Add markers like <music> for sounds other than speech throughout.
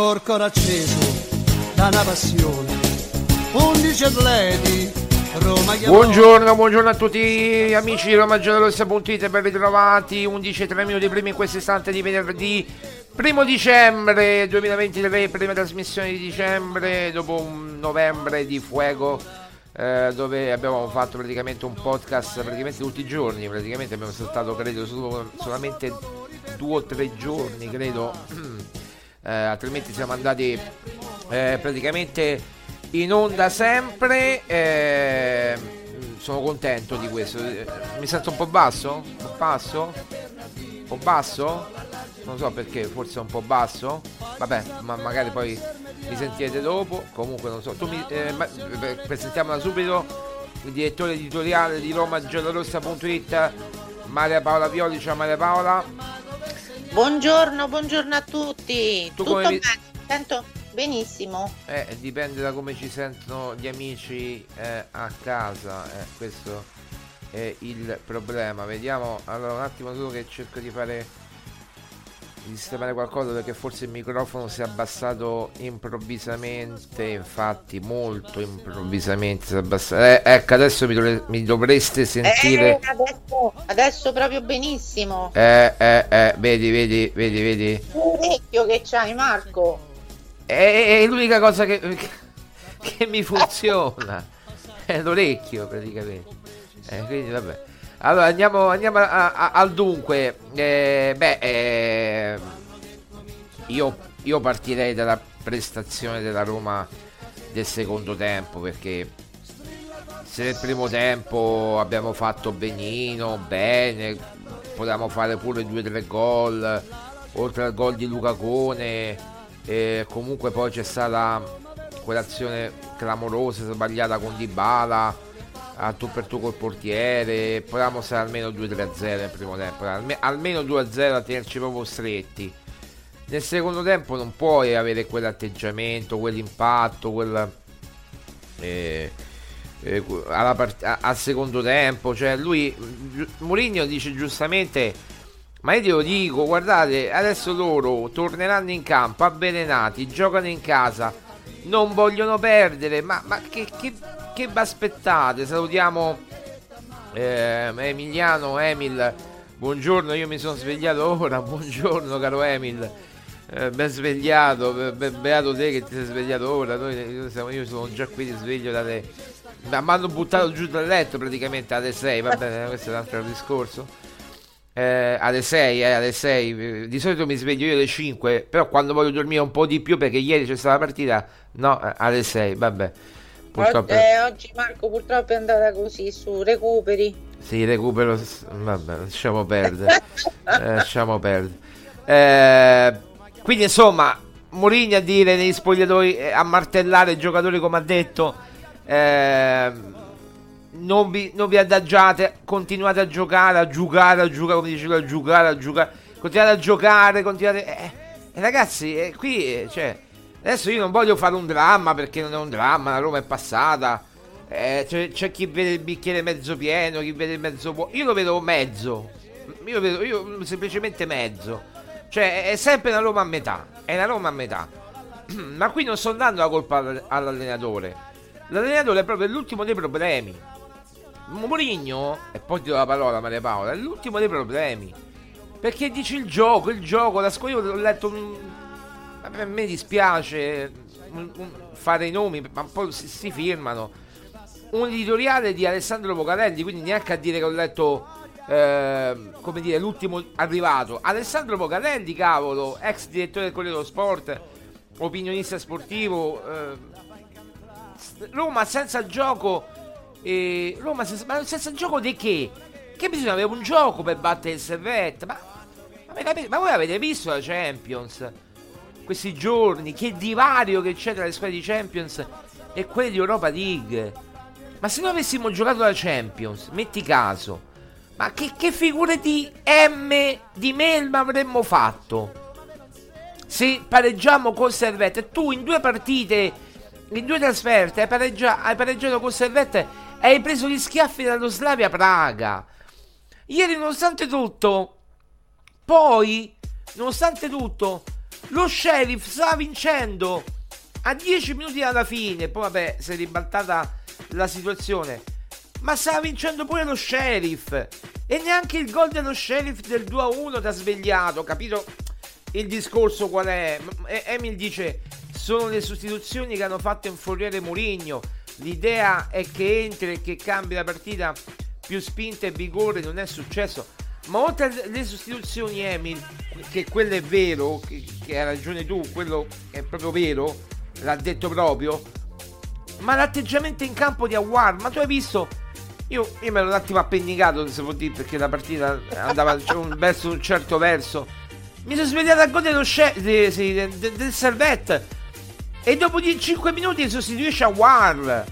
Corcoro acceso da una passione, 11 atleti, Roma. Buongiorno, buongiorno a tutti amici di RomaGiallorossa.it ben ritrovati 11 3 minuti prima in questo istante di venerdì primo dicembre 2023 prima trasmissione di dicembre dopo un novembre di fuego eh, dove abbiamo fatto praticamente un podcast praticamente tutti i giorni praticamente abbiamo saltato credo solo- solamente due o tre giorni credo <clears throat> Eh, altrimenti siamo andati eh, praticamente in onda sempre. eh, sono contento di questo. Eh, Mi sento un po' basso? Un po' basso? Un po' basso? Non so perché, forse un po' basso. Vabbè, ma magari poi mi sentirete dopo. Comunque non so. Tu mi, eh, ma- eh, presentiamola subito. Il direttore editoriale di RomaGiallorossa.it Maria Paola Violi. Ciao Maria Paola. Buongiorno, buongiorno a tutti. Tu Tutto vi- bene? Sento benissimo. Eh, dipende da come ci sentono gli amici eh, a casa, eh, questo è il problema. Vediamo, allora un attimo solo che cerco di fare di sistemare qualcosa perché forse il microfono si è abbassato improvvisamente, infatti molto improvvisamente si è abbassato. Eh, ecco, adesso mi, dovre- mi dovreste sentire... Eh, adesso, adesso proprio benissimo. Eh, eh, eh, vedi, vedi, vedi, vedi. L'orecchio che c'hai Marco. È, è l'unica cosa che, che mi funziona. È l'orecchio praticamente. Eh, quindi vabbè. Allora andiamo, andiamo a- a- al dunque. Eh, beh, eh, io, io partirei dalla prestazione della Roma del secondo tempo perché se nel primo tempo abbiamo fatto benino, bene, potevamo fare pure due o tre gol, oltre al gol di Luca Cone, e comunque poi c'è stata quell'azione clamorosa, sbagliata con Dybala, a tu per tu col portiere, potevamo stare almeno 2-3-0 nel primo tempo, alme- almeno 2-0 a tenerci proprio stretti. Nel secondo tempo non puoi avere quell'atteggiamento, quell'impatto, quel... eh, eh, part- a- al secondo tempo, cioè lui, Gi- Mourinho dice giustamente, ma io te lo dico, guardate, adesso loro torneranno in campo avvelenati, giocano in casa, non vogliono perdere, ma, ma che, che, che vi aspettate? Salutiamo eh, Emiliano, Emil, buongiorno, io mi sono svegliato ora, <laughs> buongiorno caro Emil. Eh, ben svegliato, be- be- beato te che ti sei svegliato ora. Noi, siamo- io sono già qui di sveglio dalle. Mi hanno buttato giù dal letto praticamente alle 6. Va bene, questo è un altro discorso. Eh, alle 6, eh, alle 6. Di solito mi sveglio io alle 5. Però quando voglio dormire un po' di più, perché ieri c'è stata la partita, no, eh, alle 6. Vabbè, purtroppo. Eh, oggi Marco purtroppo è andata così su recuperi. Sì, recupero. Vabbè, lasciamo perdere. <laughs> Eh, lasciamo perdere. Eh, quindi, insomma, Mourinho a dire negli spogliatoi, eh, a martellare i giocatori, come ha detto. eh, non, vi, non vi adagiate, continuate a giocare, a giocare, a giocare, come dicevo, a giocare, a giocare. Continuate a giocare, continuate. Eh, ragazzi, qui, cioè, adesso io non voglio fare un dramma perché non è un dramma, la Roma è passata. Eh, c'è, c'è chi vede il bicchiere mezzo pieno, chi vede mezzo vuoto. Io lo vedo mezzo. Io vedo io semplicemente mezzo. Cioè, è sempre una Roma a metà. È una Roma a metà. <clears throat> Ma qui non sto dando la colpa all- all'allenatore. L'allenatore è proprio l'ultimo dei problemi. Mourinho, e poi ti do la parola Maria Paola, è l'ultimo dei problemi. Perché dici il gioco, il gioco, la scuola, io ho letto un... A me dispiace fare i nomi, ma poi si, si firmano. Un editoriale di Alessandro Pocarelli, quindi neanche a dire che ho letto, eh, come dire, l'ultimo arrivato. Alessandro Pocarelli, cavolo, ex direttore del Corriere dello Sport, opinionista sportivo. eh, Roma senza gioco. eh, Roma senza, ma senza gioco di che? Che bisogna avere un gioco per battere il servette? Ma, ma? Ma voi avete visto la Champions? Questi giorni, che divario che c'è tra le squadre di Champions e quelle di Europa League. Ma se noi avessimo giocato la Champions, metti caso, ma che, che figure di M di Melma avremmo fatto? Se pareggiamo col Servette, tu in due partite, in due trasferte, hai, pareggia- hai pareggiato col Servette e hai preso gli schiaffi dallo Slavia Praga. Ieri, nonostante tutto, poi, nonostante tutto, lo sheriff stava vincendo a 10 minuti dalla fine. Poi, vabbè, si è ribaltata la situazione. Ma stava vincendo pure lo sheriff. E neanche il gol dello sheriff del 2-1 ti ha svegliato. Capito il discorso qual è? Emil dice: Sono le sostituzioni che hanno fatto infuriare Mourinho. L'idea è che entri e che cambi la partita più spinta e vigore. Non è successo. Ma oltre alle sostituzioni, Emil, che quello è vero, che, che hai ragione tu, quello è proprio vero, l'ha detto proprio. Ma l'atteggiamento in campo di Awar, ma tu hai visto? Io, io me l'ho un attimo appennicato, se vuol dire, perché la partita andava cioè, un- <laughs> verso un certo verso. Mi sono svegliato a gol dello sce- de- sì, de- de- del servette. E dopo di 5 minuti sostituisce Awar.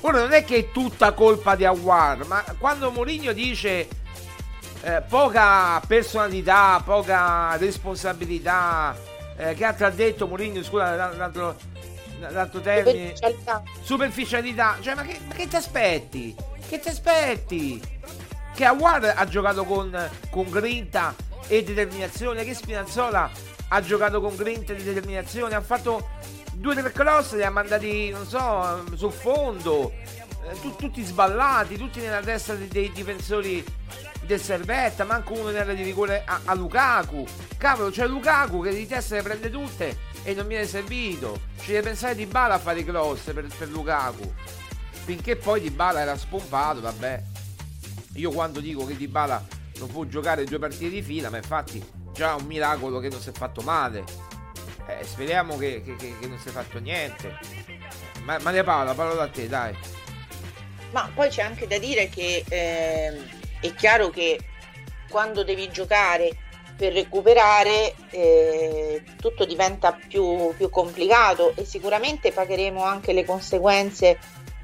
Ora non è che è tutta colpa di Awar, ma quando Mourinho dice eh, poca personalità, poca responsabilità, eh, che altro ha detto Mourinho, scusa, l'altro, l'altro termine Superficialità. superficialità. Cioè, ma che, ma che ti aspetti? Che ti aspetti? Che Awar ha giocato con, con grinta e determinazione che Spinazzola ha giocato con grinta e determinazione ha fatto due o tre cross li ha mandati non so sul fondo eh, tu, tutti sballati tutti nella testa dei, dei difensori del Servetta manco uno in area di rigore a, a Lukaku. Cavolo c'è Lukaku che di testa le prende tutte e non viene servito. Ci deve pensare di bala a fare i cross per, per Lukaku. Finché poi Di Bala era spompato vabbè. Io quando dico che Di Bala non può giocare due partite di fila ma infatti già un miracolo che non si è fatto male. Eh, speriamo che, che, che, che non si è fatto niente. Ma, Maria Paola parlo da te dai. Ma poi c'è anche da dire che ehm, è chiaro che quando devi giocare per recuperare eh, tutto diventa più, più complicato e sicuramente pagheremo anche le conseguenze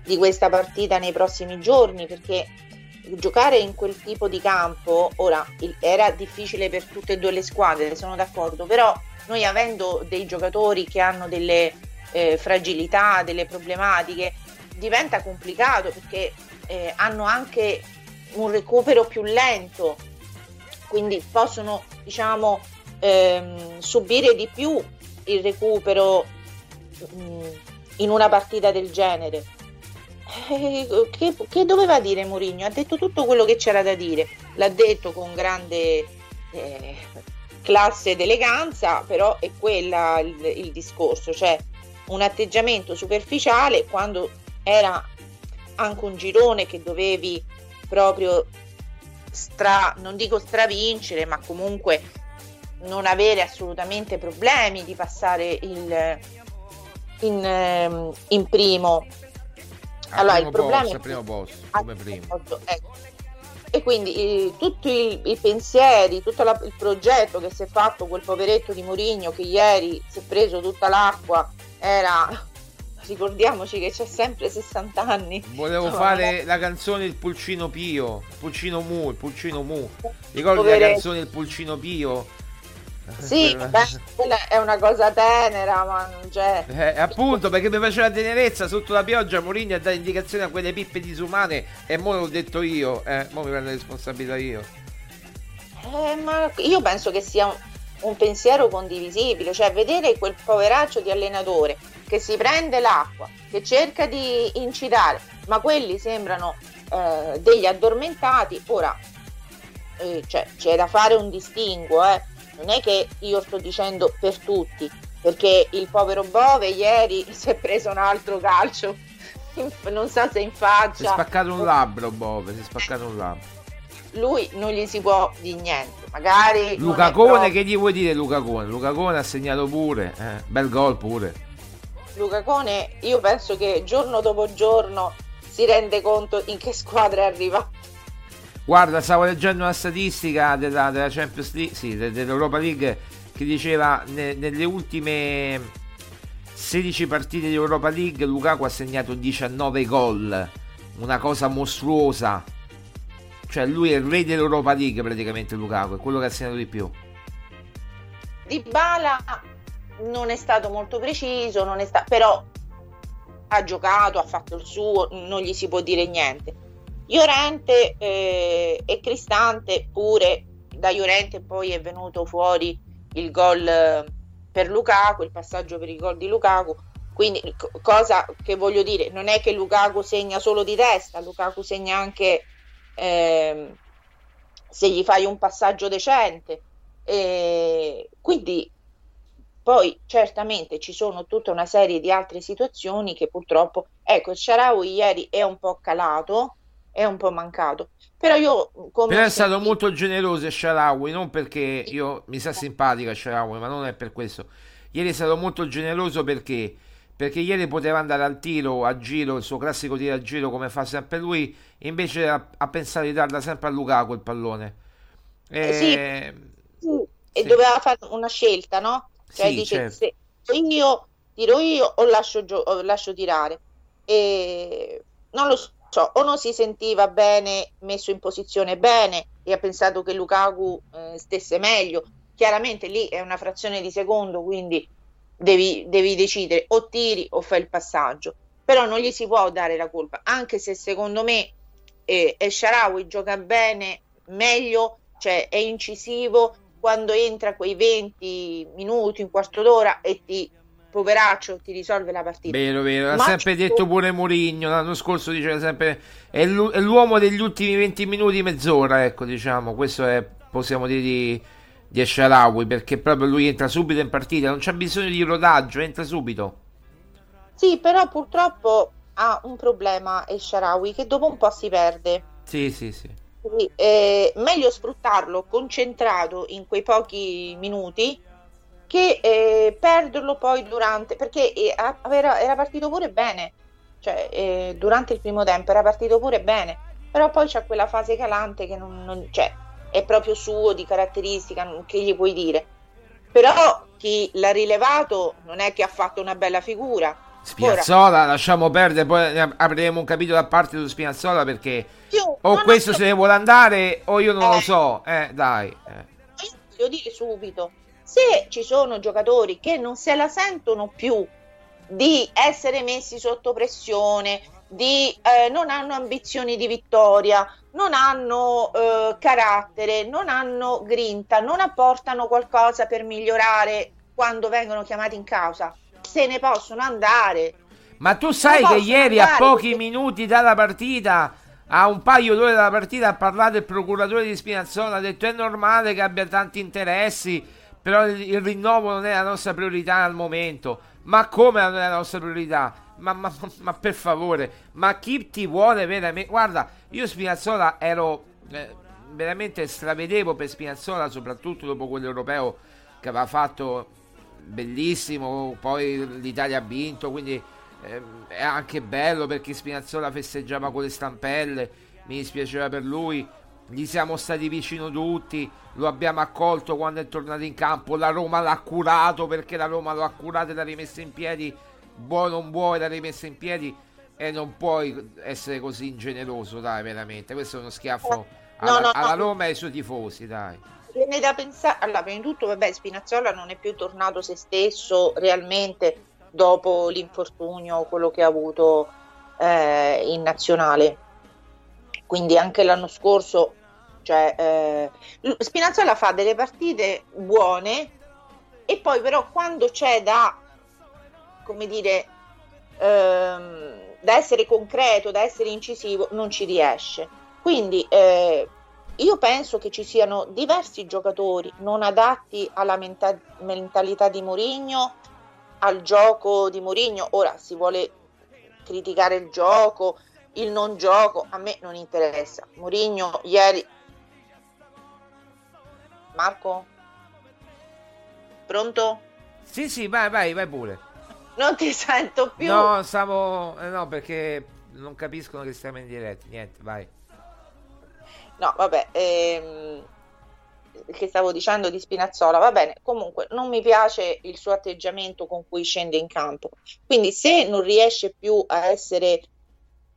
di questa partita nei prossimi giorni perché giocare in quel tipo di campo ora era difficile per tutte e due le squadre, sono d'accordo, però noi avendo dei giocatori che hanno delle eh, fragilità, delle problematiche, diventa complicato perché eh, hanno anche un recupero più lento, quindi possono diciamo ehm, subire di più il recupero mh, in una partita del genere. Eh, che, che doveva dire Mourinho? Ha detto tutto quello che c'era da dire, l'ha detto con grande eh, classe ed eleganza, però è quella il, il discorso, cioè un atteggiamento superficiale quando era anche un girone che dovevi proprio stra, non dico stravincere, ma comunque non avere assolutamente problemi di passare il, in, ehm, in primo. Al Allora, primo il problema posto, è primo al come primo posto, ecco. E quindi eh, tutti i, i pensieri, tutto la- il progetto che si è fatto quel poveretto di Mourinho che ieri si è preso tutta l'acqua, era, ricordiamoci che c'è sempre 60 anni. Volevo Insomma, fare la canzone Il Pulcino Pio, Pulcino Mu, il Pulcino Mu. Ricordi la Poveretto. canzone Il Pulcino Pio? Sì, <laughs> Quella- beh, è una cosa tenera, ma non c'è. Eh, appunto, perché mi faceva tenerezza sotto la pioggia, Mourinho ha dato indicazioni a quelle pippe disumane e mo l'ho detto io, eh, mo mi prendo la responsabilità io. Eh, ma io penso che sia un pensiero condivisibile, cioè vedere quel poveraccio di allenatore che si prende l'acqua, che cerca di incitare, ma quelli sembrano eh, degli addormentati. Ora, eh, cioè, c'è da fare un distinguo, eh. non è che io sto dicendo per tutti, perché il povero Bove ieri <laughs> si è preso un altro calcio, non so se in Si è faccia spaccato un labbro, Bove, si è spaccato un labbro. lui non gli si può di niente. Magari Luca Cone, proprio- che gli vuoi dire Luca Cone? Luca Cone ha segnato pure, eh, bel gol pure. Luca Cone, io penso che giorno dopo giorno si rende conto in che squadra arriva. Guarda, stavo leggendo una statistica della, della Champions League, sì, de- dell'Europa League, che diceva ne- nelle ultime 16 partite di Europa League Lukaku ha segnato 19 gol, una cosa mostruosa. Cioè lui è il re dell'Europa League praticamente Lukaku, è quello che ha segnato di più. Di Bala non è stato molto preciso, non è sta- però ha giocato, ha fatto il suo, non gli si può dire niente. Llorente eh, e Cristante pure, da Llorente poi è venuto fuori il gol eh, per Lukaku, il passaggio per il gol di Lukaku. Quindi co- cosa che voglio dire, non è che Lukaku segna solo di testa, Lukaku segna anche ehm, se gli fai un passaggio decente. Quindi poi certamente ci sono tutta una serie di altre situazioni che purtroppo, ecco, il Sharawi ieri è un po' calato, è un po' mancato, però io come Però è stato sentito- molto generoso Sharawi, non perché io mi sa simpatica Sharawi, ma non è per questo. Ieri è stato molto generoso perché perché ieri poteva andare al tiro, a giro, il suo classico tiro a giro come fa sempre lui, invece ha, ha pensato di darla sempre a Lukaku il pallone. Eh, sì. Eh, Sì, e Sì. doveva fare una scelta, no? Cioè Sì, dice certo. se io tiro io o lascio, gio- o lascio tirare. E non lo so, o non si sentiva bene messo in posizione bene e ha pensato che Lukaku eh, stesse meglio. Chiaramente lì è una frazione di secondo, quindi devi, devi decidere o tiri o fai il passaggio. Però non gli si può dare la colpa, anche se secondo me eh, El gioca bene, meglio, cioè è incisivo quando entra quei 20 minuti, un quarto d'ora e ti poveraccio ti risolve la partita. Vero, vero, ha sempre detto pure Mourinho, l'anno scorso diceva sempre è, l'u- è l'uomo degli ultimi 20 minuti, mezz'ora, ecco, diciamo, questo è, possiamo dire di, di Esharawi, perché proprio lui entra subito in partita, non c'è bisogno di rodaggio, entra subito. Sì, però purtroppo ha un problema El Sharawi che dopo un po' si perde. Sì, sì, sì. Quindi è meglio sfruttarlo concentrato in quei pochi minuti che eh, perderlo poi durante, perché eh, era, era partito pure bene, cioè eh, durante il primo tempo era partito pure bene, però poi c'è quella fase calante che non, non- cioè, è proprio suo di caratteristica, che gli puoi dire. Però chi l'ha rilevato non è che ha fatto una bella figura. Ora, Spinazzola, lasciamo perdere, poi apriremo un capitolo a parte su Spinazzola perché più, o questo se ne vuole andare o io non lo Eh. so, eh, dai. eh. io voglio dire subito, se ci sono giocatori che non se la sentono più di essere messi sotto pressione, di eh, non hanno ambizioni di vittoria, non hanno eh, carattere, non hanno grinta, non apportano qualcosa per migliorare quando vengono chiamati in causa, se ne possono andare. Ma tu sai che ieri a pochi perché- minuti dalla partita, a un paio d'ore dalla partita, ha parlato il procuratore di Spinazzola, ha detto è normale che abbia tanti interessi, però il, il rinnovo non è la nostra priorità al momento. Ma come non è la nostra priorità? Ma, ma- ma- ma per favore, ma chi ti vuole veramente? Guarda, io Spinazzola ero eh, veramente stravedevo per Spinazzola, soprattutto dopo quell'europeo che aveva fatto bellissimo, poi l'Italia ha vinto, quindi ehm, è anche bello perché Spinazzola festeggiava con le stampelle, mi dispiaceva per lui, gli siamo stati vicino tutti, lo abbiamo accolto quando è tornato in campo, la Roma l'ha curato perché la Roma lo ha curato e l'ha rimesso in piedi, buono non vuoi l'ha rimesso in piedi e non puoi essere così ingeneroso, dai, veramente, questo è uno schiaffo alla, no, no. alla Roma e ai suoi tifosi, dai. Viene da pensare, allora, prima di tutto, vabbè, Spinazzola non è più tornato se stesso realmente dopo l'infortunio, quello che ha avuto eh, in nazionale. Quindi anche l'anno scorso, cioè, eh, Spinazzola fa delle partite buone e poi però quando c'è da, come dire, ehm, da essere concreto, da essere incisivo, non ci riesce. Quindi eh, io penso che ci siano diversi giocatori non adatti alla menta- mentalità di Mourinho, al gioco di Mourinho. Ora si vuole criticare il gioco, il non gioco, a me non interessa. Mourinho ieri Marco? Pronto? Sì, sì, vai, vai, vai pure. Non ti sento più. No, stavo. eh, no, perché non capiscono che stiamo in diretta. Niente, vai. No, vabbè, ehm, che stavo dicendo di Spinazzola, va bene, comunque non mi piace il suo atteggiamento con cui scende in campo. Quindi se non riesce più a essere,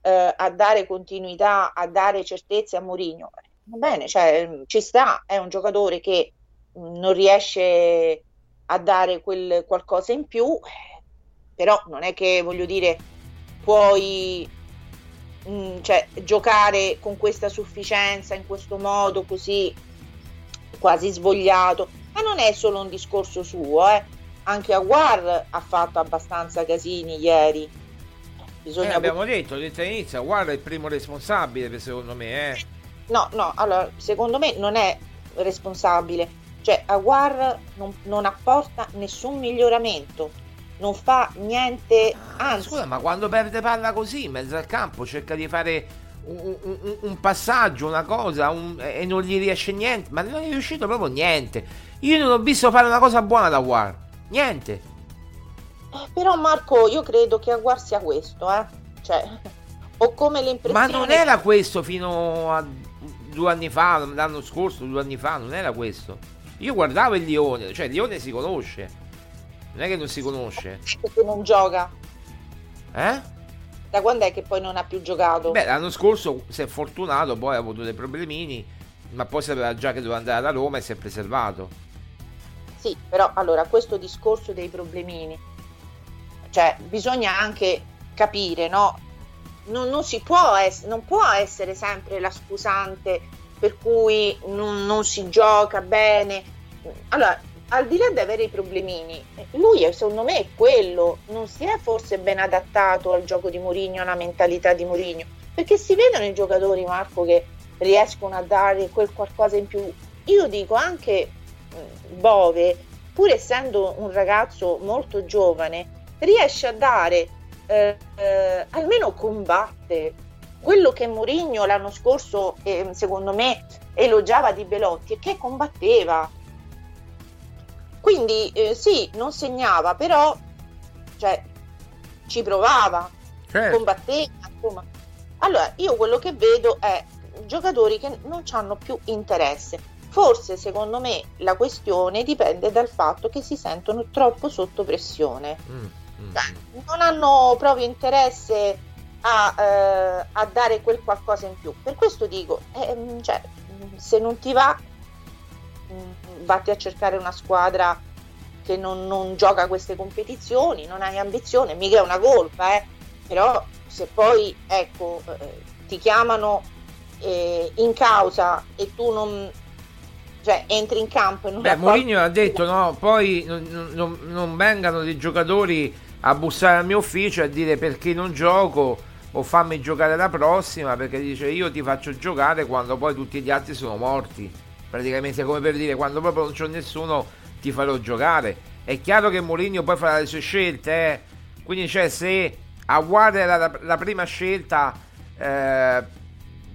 eh, a dare continuità, a dare certezze a Mourinho, va bene, cioè, ci sta, è un giocatore che mh, non riesce a dare quel qualcosa in più, però non è che, voglio dire, puoi mh, cioè, giocare con questa sufficienza, in questo modo così quasi svogliato. Ma non è solo un discorso suo, eh. Anche Aguar ha fatto abbastanza casini ieri. Eh, Bisogna abbiamo detto, detto all'inizio, guarda il primo responsabile, secondo me, eh. No, no, allora, secondo me non è responsabile. Cioè, Aguar non, non apporta nessun miglioramento, non fa niente, anzi, Scusa, ma quando perde palla così in mezzo al campo cerca di fare un, un- un passaggio, una cosa, un- e non gli riesce niente, ma non è riuscito proprio niente. Io non ho visto fare una cosa buona da War. Niente. Eh, però Marco, io credo che Aguar sia questo, eh. Cioè, ho come Ma l'impressione non era questo fino a due anni fa, l'anno scorso, due anni fa, non era questo. Io guardavo il Lione, cioè il Lione si conosce. Non è che non si conosce. che non gioca. Eh? Da quando è che poi non ha più giocato? Beh, l'anno scorso si è fortunato, poi ha avuto dei problemini, ma poi sapeva già che doveva andare alla Roma e si è preservato. Sì, però allora questo discorso dei problemini, cioè bisogna anche capire, no? Non, non si può, ess- non può essere sempre la scusante per cui non, non si gioca bene. allora, al di là di avere i problemini, lui secondo me è quello, non si è forse ben adattato al gioco di Mourinho, alla mentalità di Mourinho, perché si vedono i giocatori, Marco, che riescono a dare quel qualcosa in più. Io dico anche mm, Bove, pur essendo un ragazzo molto giovane, riesce a dare, eh, eh, almeno combatte. Quello che Mourinho l'anno scorso, eh, secondo me, elogiava di Belotti è che combatteva. Quindi eh, sì, non segnava, però cioè, ci provava, certo. combatteva. Insomma. Allora, io quello che vedo è giocatori che non hanno più interesse. Forse secondo me la questione dipende dal fatto che si sentono troppo sotto pressione. Mm, mm. Cioè, non hanno proprio interesse a, eh, a, dare quel qualcosa in più. Per questo dico, eh, cioè, se non ti va, mm, vatti a cercare una squadra che non, non, gioca queste competizioni, non hai ambizione, mica è una colpa, eh. però se poi ecco, eh, ti chiamano eh, in causa e tu non cioè entri in campo e non Beh, Mourinho ha detto no, poi non, non, non, vengano dei giocatori a bussare al mio ufficio e a dire perché non gioco o fammi giocare la prossima perché dice io ti faccio giocare quando poi tutti gli altri sono morti praticamente come per dire quando proprio non c'è nessuno ti farò giocare è chiaro che Mourinho poi farà le sue scelte eh? quindi cioè se Aguare era la, la prima scelta eh,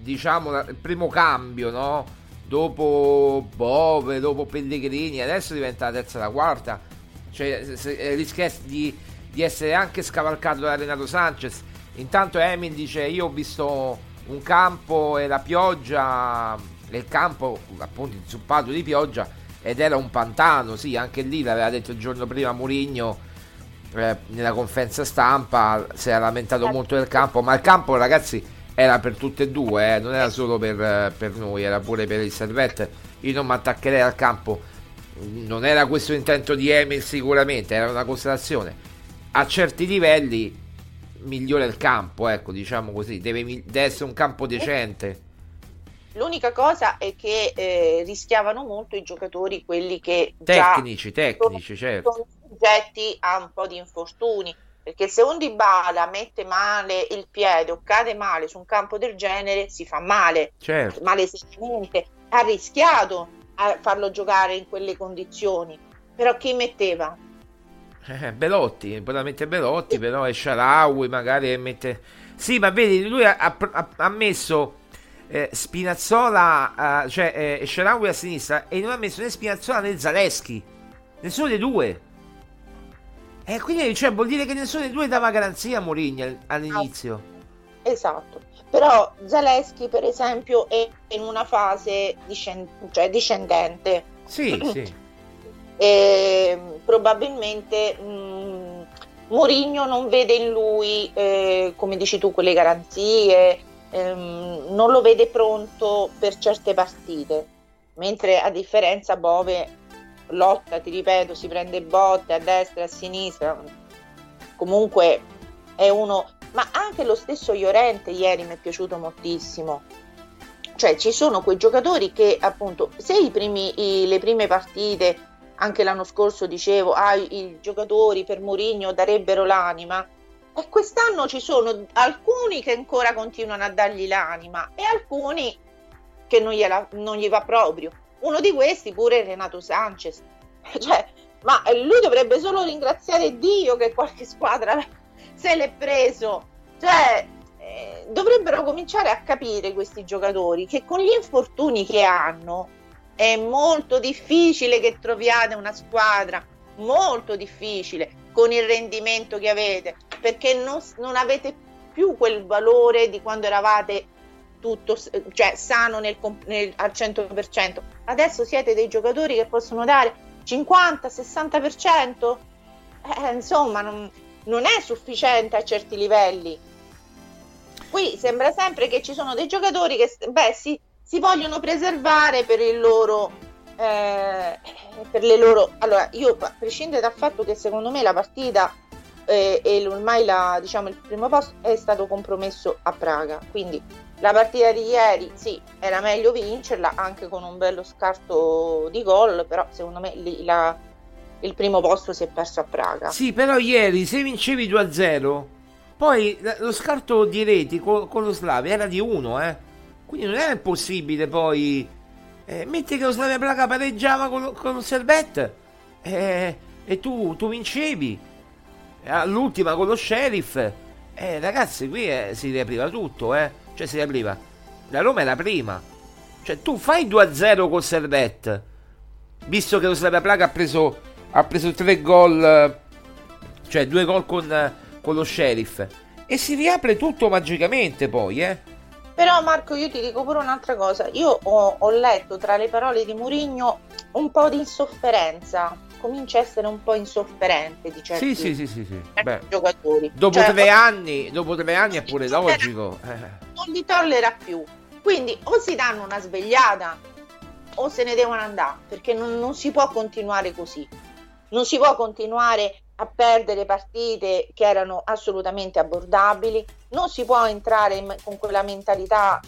diciamo, il primo cambio, no? Dopo Bove, dopo Pellegrini, adesso diventa la terza e la quarta. Cioè, eh, rischia di, di, essere anche scavalcato da Renato Sanchez. Intanto Emil dice: Io ho visto un campo e la pioggia, il campo appunto inzuppato di pioggia ed era un pantano. Sì, anche lì l'aveva detto il giorno prima Murigno eh, nella conferenza stampa. Si era lamentato molto del campo, ma il campo, ragazzi era per tutte e due, eh, non era solo per, per, noi, era pure per il Servette. Io non mi attaccherei al campo, non era questo intento di Emil sicuramente, era una considerazione. A certi livelli migliore il campo, ecco, diciamo così, deve, deve essere un campo decente. L'unica cosa è che eh, rischiavano molto i giocatori, quelli che tecnici, tecnici, certo. sono soggetti a un po' di infortuni perché se un Dybala mette male il piede o cade male su un campo del genere si fa male, certo. male seriamente, ha rischiato a farlo giocare in quelle condizioni, però chi metteva? Eh, Belotti, mettere Belotti, però è Sharawi magari mette... Sì, ma vedi, lui ha, ha, ha messo eh, Spinazzola, eh, cioè eh, Sharawi a sinistra e non ha messo né Spinazzola né Zaleschi, nessuno dei due. E eh, quindi cioè, vuol dire che nessuno dei due dava garanzia a Mourinho all'inizio. Esatto. Però Zaleschi, per esempio, è in una fase discend- cioè discendente. Sì, <clears throat> sì. E probabilmente mh, Mourinho non vede in lui, eh, come dici tu, quelle garanzie, ehm, non lo vede pronto per certe partite. Mentre a differenza Bove lotta, ti ripeto, si prende botte a destra a sinistra. Comunque è uno, ma anche lo stesso Iorente ieri mi è piaciuto moltissimo. Cioè ci sono quei giocatori che appunto se i primi, i, le prime partite, anche l'anno scorso dicevo, ah, i giocatori per Mourinho darebbero l'anima, e quest'anno ci sono alcuni che ancora continuano a dargli l'anima e alcuni che non, gliela, non gli va proprio. Uno di questi pure Renato Sanchez. <laughs> Cioè, ma lui dovrebbe solo ringraziare Dio che qualche squadra <laughs> se l'è preso. Cioè, eh, dovrebbero cominciare a capire questi giocatori che con gli infortuni che hanno è molto difficile che troviate una squadra, molto difficile con il rendimento che avete, perché non, non avete più quel valore di quando eravate tutto, cioè sano nel, nel, al 100%. Adesso siete dei giocatori che possono dare 50-60%. Eh, insomma, non, non è sufficiente a certi livelli. Qui sembra sempre che ci sono dei giocatori che beh, si, si vogliono preservare per il loro eh, per le loro allora io prescindere dal fatto che secondo me la partita eh, e ormai la, diciamo, il primo posto è stato compromesso a Praga quindi La partita di ieri, sì, era meglio vincerla anche con un bello scarto di gol, però secondo me lì la- il primo posto si è perso a Praga. Sì, però ieri se vincevi 2-0, poi lo scarto di reti con, con lo Slavia era di 1, eh. Quindi non era impossibile poi... Eh, metti che lo Slavia Praga pareggiava con, con Servette eh, e tu, tu vincevi. Eh, All'ultima con lo Sheriff. Eh, ragazzi, qui eh, si riapriva tutto, eh. Cioè si riapriva. La Roma era prima. Cioè tu fai 2-0 col Servette. Visto che lo Slavia Praga ha preso, ha preso tre gol, cioè due gol con, con lo Sheriff. E si riapre tutto magicamente poi, eh. Però Marco io ti dico pure un'altra cosa, io ho, ho letto tra le parole di Mourinho un po' di insofferenza, comincia a essere un po' insofferente di certi, Sì, sì, sì, sì, sì. certi giocatori. dopo Cioè, tre anni, dopo tre anni è pure logico. eh. non li tollera più. Quindi o si danno una svegliata o se ne devono andare, perché non, non si può continuare così. Non si può continuare a perdere partite che erano assolutamente abbordabili, non si può entrare in- con quella mentalità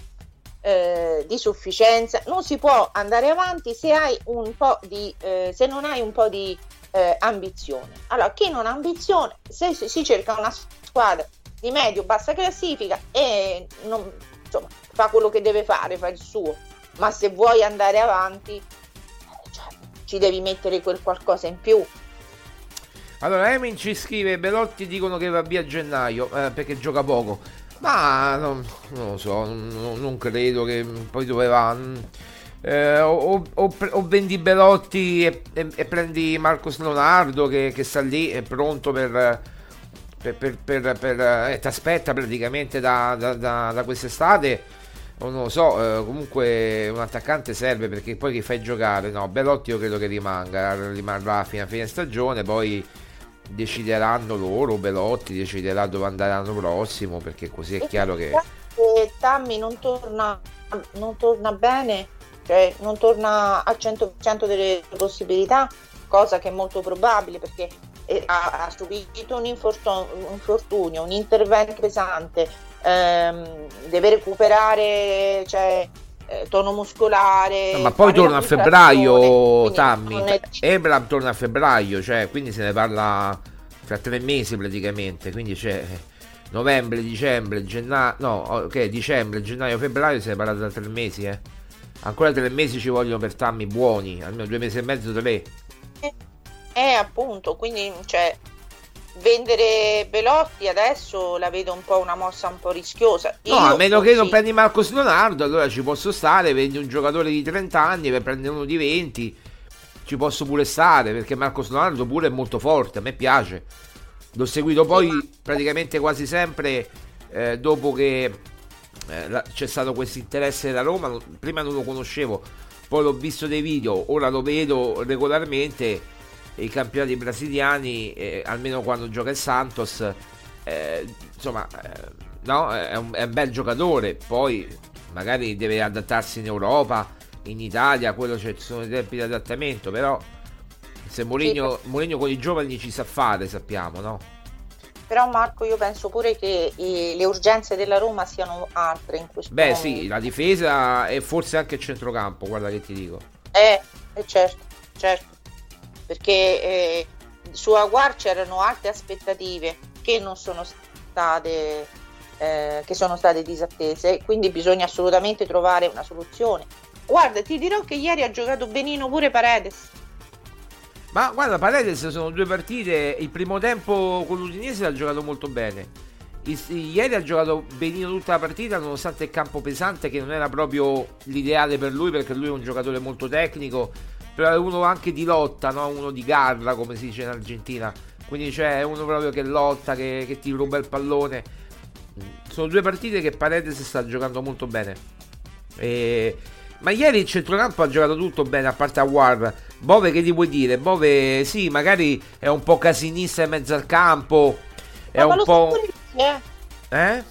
eh, di sufficienza, non si può andare avanti se hai un po' di eh, se non hai un po' di eh, ambizione. Allora, chi non ha ambizione, se si cerca una squadra di medio-bassa classifica e non- insomma, fa quello che deve fare, fa il suo, ma se vuoi andare avanti, eh, cioè, ci devi mettere quel qualcosa in più. Allora, Emin ci scrive: Belotti dicono che va via a gennaio eh, perché gioca poco. Ma non, non lo so, non, non credo che poi dove va. mm, eh, o, o- o vendi Belotti e, e- e prendi Marcos Leonardo che, che sta lì, è pronto per. per, per, per, per- eh, ti aspetta praticamente da, da, da- da quest'estate. Non lo so, eh, comunque un attaccante serve perché poi chi fai giocare? No, Belotti io credo che rimanga, rimarrà fino a fine stagione, poi decideranno loro, Belotti deciderà dove andare l'anno prossimo, perché così è chiaro che... Se Tammy non torna, non torna bene, cioè non torna al 100% delle possibilità, cosa che è molto probabile perché eh, ha, ha subito un, infortun- un infortunio, un intervento pesante, ehm, deve recuperare cioè, eh, tono muscolare. No, ma poi torna a febbraio, Tammy. è- Ebram torna a febbraio, cioè, quindi se ne parla tra tre mesi praticamente, quindi c'è novembre, dicembre, gennaio, no, ok, dicembre, gennaio, febbraio, se ne parla da tre mesi, eh. Ancora tre mesi ci vogliono per Tammy buoni, almeno due mesi e mezzo, tre. Eh, appunto, quindi cioè, vendere Belotti adesso la vedo un po' una mossa un po' rischiosa. No, Io a meno che non sì. prendi Marcos Leonardo, allora ci posso stare, vendi un giocatore di 30 anni per prendere uno di 20, ci posso pure stare, perché Marcos Leonardo pure è molto forte, a me piace. L'ho seguito poi praticamente quasi sempre eh, dopo che eh, la- c'è stato questo interesse della Roma, non- prima non lo conoscevo, poi l'ho visto dei video, ora lo vedo regolarmente, i campionati brasiliani, eh, almeno quando gioca il Santos, eh, insomma, eh, no, è un, è un bel giocatore, poi magari deve adattarsi in Europa, in Italia, quello ci sono i tempi di adattamento, però se Mourinho, Mourinho con i giovani ci sa fare, sappiamo, no? Però Marco io penso pure che eh, le urgenze della Roma siano altre in questo Beh momento. sì, la difesa e forse anche il centrocampo, guarda che ti dico. Eh, eh, certo, certo. Perché eh, su Aguar c'erano alte aspettative che non sono state eh, che sono state disattese, quindi bisogna assolutamente trovare una soluzione. Guarda, ti dirò che ieri ha giocato benino pure Paredes. Ma guarda, Paredes sono due partite. Il primo tempo con l'Udinese l'ha giocato molto bene. Ieri ha giocato benino tutta la partita, nonostante il campo pesante, che non era proprio l'ideale per lui, perché lui è un giocatore molto tecnico. Però è uno anche di lotta, no? uno di garra, come si dice in Argentina. Quindi c'è uno proprio che lotta, che, che ti ruba il pallone. Sono due partite che Paredes sta giocando molto bene. E- Ma ieri il centrocampo ha giocato tutto bene, a parte a War. Bove, che ti vuoi dire? Bove, sì, magari è un po' casinista in mezzo al campo. È Ma un lo po'. pure lui, eh?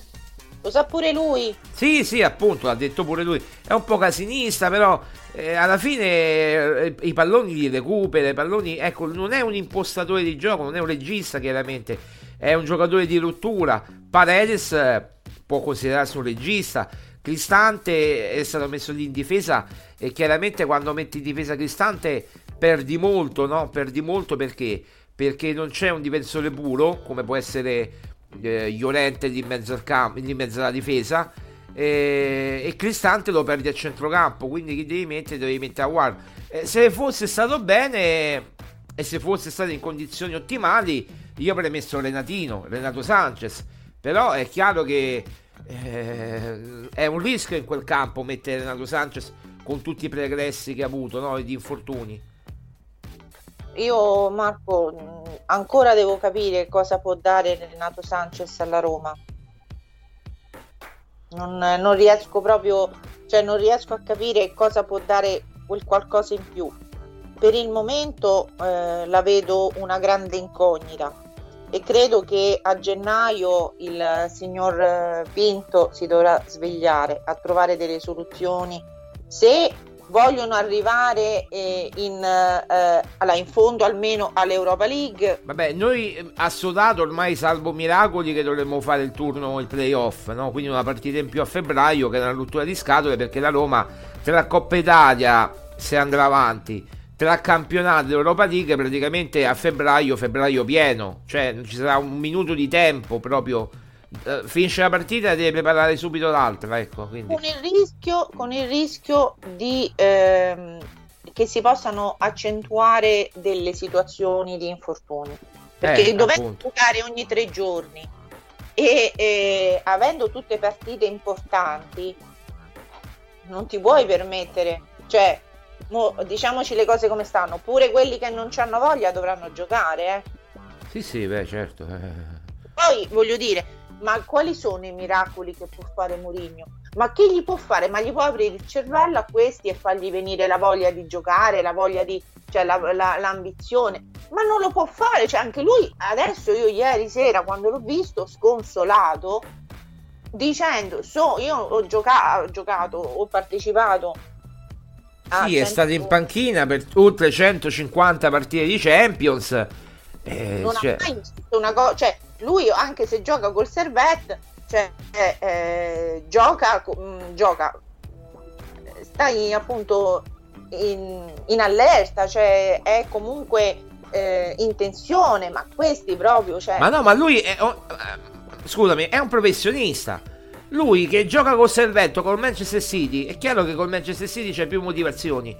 Lo sa pure lui. Sì, sì, appunto, l'ha detto pure lui. È un po' casinista, però eh, alla fine eh, i palloni li recupera. I palloni, ecco, non è un impostatore di gioco, non è un regista, chiaramente. È un giocatore di rottura. Paredes eh, può considerarsi un regista Cristante è stato messo lì in difesa e chiaramente quando metti in difesa Cristante perdi molto, no? Perdi molto perché? Perché non c'è un difensore puro, come può essere eh, Llorente lì in mezzo, al campo, lì mezzo alla difesa, e, e Cristante lo perdi a centrocampo, quindi chi devi mettere? Devi mettere a War. Eh, se fosse stato bene e se fosse stato in condizioni ottimali, io avrei messo Renatino, Renato Sanchez, però è chiaro che eh, è un rischio in quel campo mettere Renato Sanchez con tutti i pregressi che ha avuto, no? gli infortuni. Io Marco ancora devo capire cosa può dare Renato Sanchez alla Roma. Non, non riesco proprio, cioè non riesco a capire cosa può dare quel qualcosa in più. Per il momento eh, la vedo una grande incognita e credo che a gennaio il signor eh, Pinto si dovrà svegliare a trovare delle soluzioni se vogliono arrivare eh, in, eh, alla, in fondo almeno all'Europa League. Vabbè, noi eh, assodato ormai salvo miracoli che dovremmo fare il turno, il playoff, no? quindi una partita in più a febbraio che è una rottura di scatole perché la Roma tra Coppa Italia se andrà avanti tra campionato e Europa League praticamente a febbraio, febbraio pieno, cioè non ci sarà un minuto di tempo proprio. Uh, finisce la partita e deve preparare subito l'altra. Ecco, con, il rischio, con il rischio di ehm, che si possano accentuare delle situazioni di infortuni. Perché eh, dovendo giocare ogni tre giorni e eh, avendo tutte partite importanti, non ti puoi permettere, cioè mo, diciamoci le cose come stanno, pure quelli che non hanno voglia dovranno giocare. Eh. Sì, sì, beh, certo. Eh. <laughs> Poi voglio dire, ma quali sono i miracoli che può fare Mourinho? Ma che gli può fare? Ma gli può aprire il cervello a questi e fargli venire la voglia di giocare, la voglia di, cioè la, la, l'ambizione? Ma non lo può fare, cioè anche lui adesso io ieri sera quando l'ho visto sconsolato dicendo so, io ho, gioca- ho giocato, ho partecipato Ah, sì, 100... è stato in panchina per oltre 150 partite di Champions. Eh, non cioè... ha mai visto una cosa, cioè lui anche se gioca col servette, cioè eh, eh, gioca, mh, mm, gioca, stai appunto in, in, allerta, cioè è comunque eh, in tensione, ma questi proprio, cioè... Ma no, ma lui è, oh, scusami, è un professionista lui che gioca col Servetto col Manchester City, è chiaro che col Manchester City c'è più motivazioni.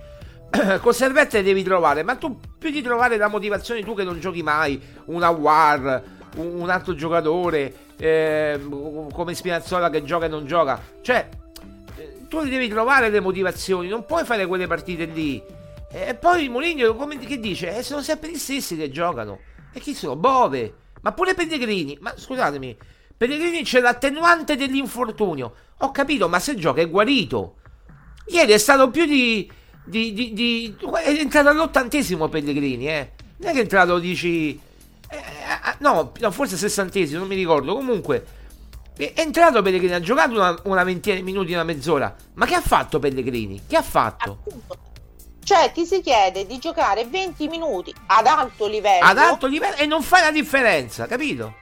<clears throat> col Servette devi trovare, ma tu più di trovare la motivazione tu che non giochi mai, una War, un, un altro giocatore, eh, come Spinazzola che gioca e non gioca. Cioè, eh, tu devi trovare le motivazioni, non puoi fare quelle partite lì. E poi Mourinho, come che dice? Eh, sono sempre gli stessi che giocano. E chi sono? Bove. Ma pure Pellegrini. Ma scusatemi, Pellegrini c'è l'attenuante dell'infortunio. Ho capito, ma se gioca è guarito. Ieri è stato più di. di, di, di è entrato all'ottantesimo Pellegrini, eh. Non è che è entrato, dici. Eh, eh, no, no, forse sessantesimo, non mi ricordo. Comunque. È entrato Pellegrini, ha giocato una, una ventina di minuti, una mezz'ora. Ma che ha fatto Pellegrini? Che ha fatto? Cioè, ti si chiede di giocare 20 minuti ad alto livello. Ad alto livello e non fai la differenza, capito?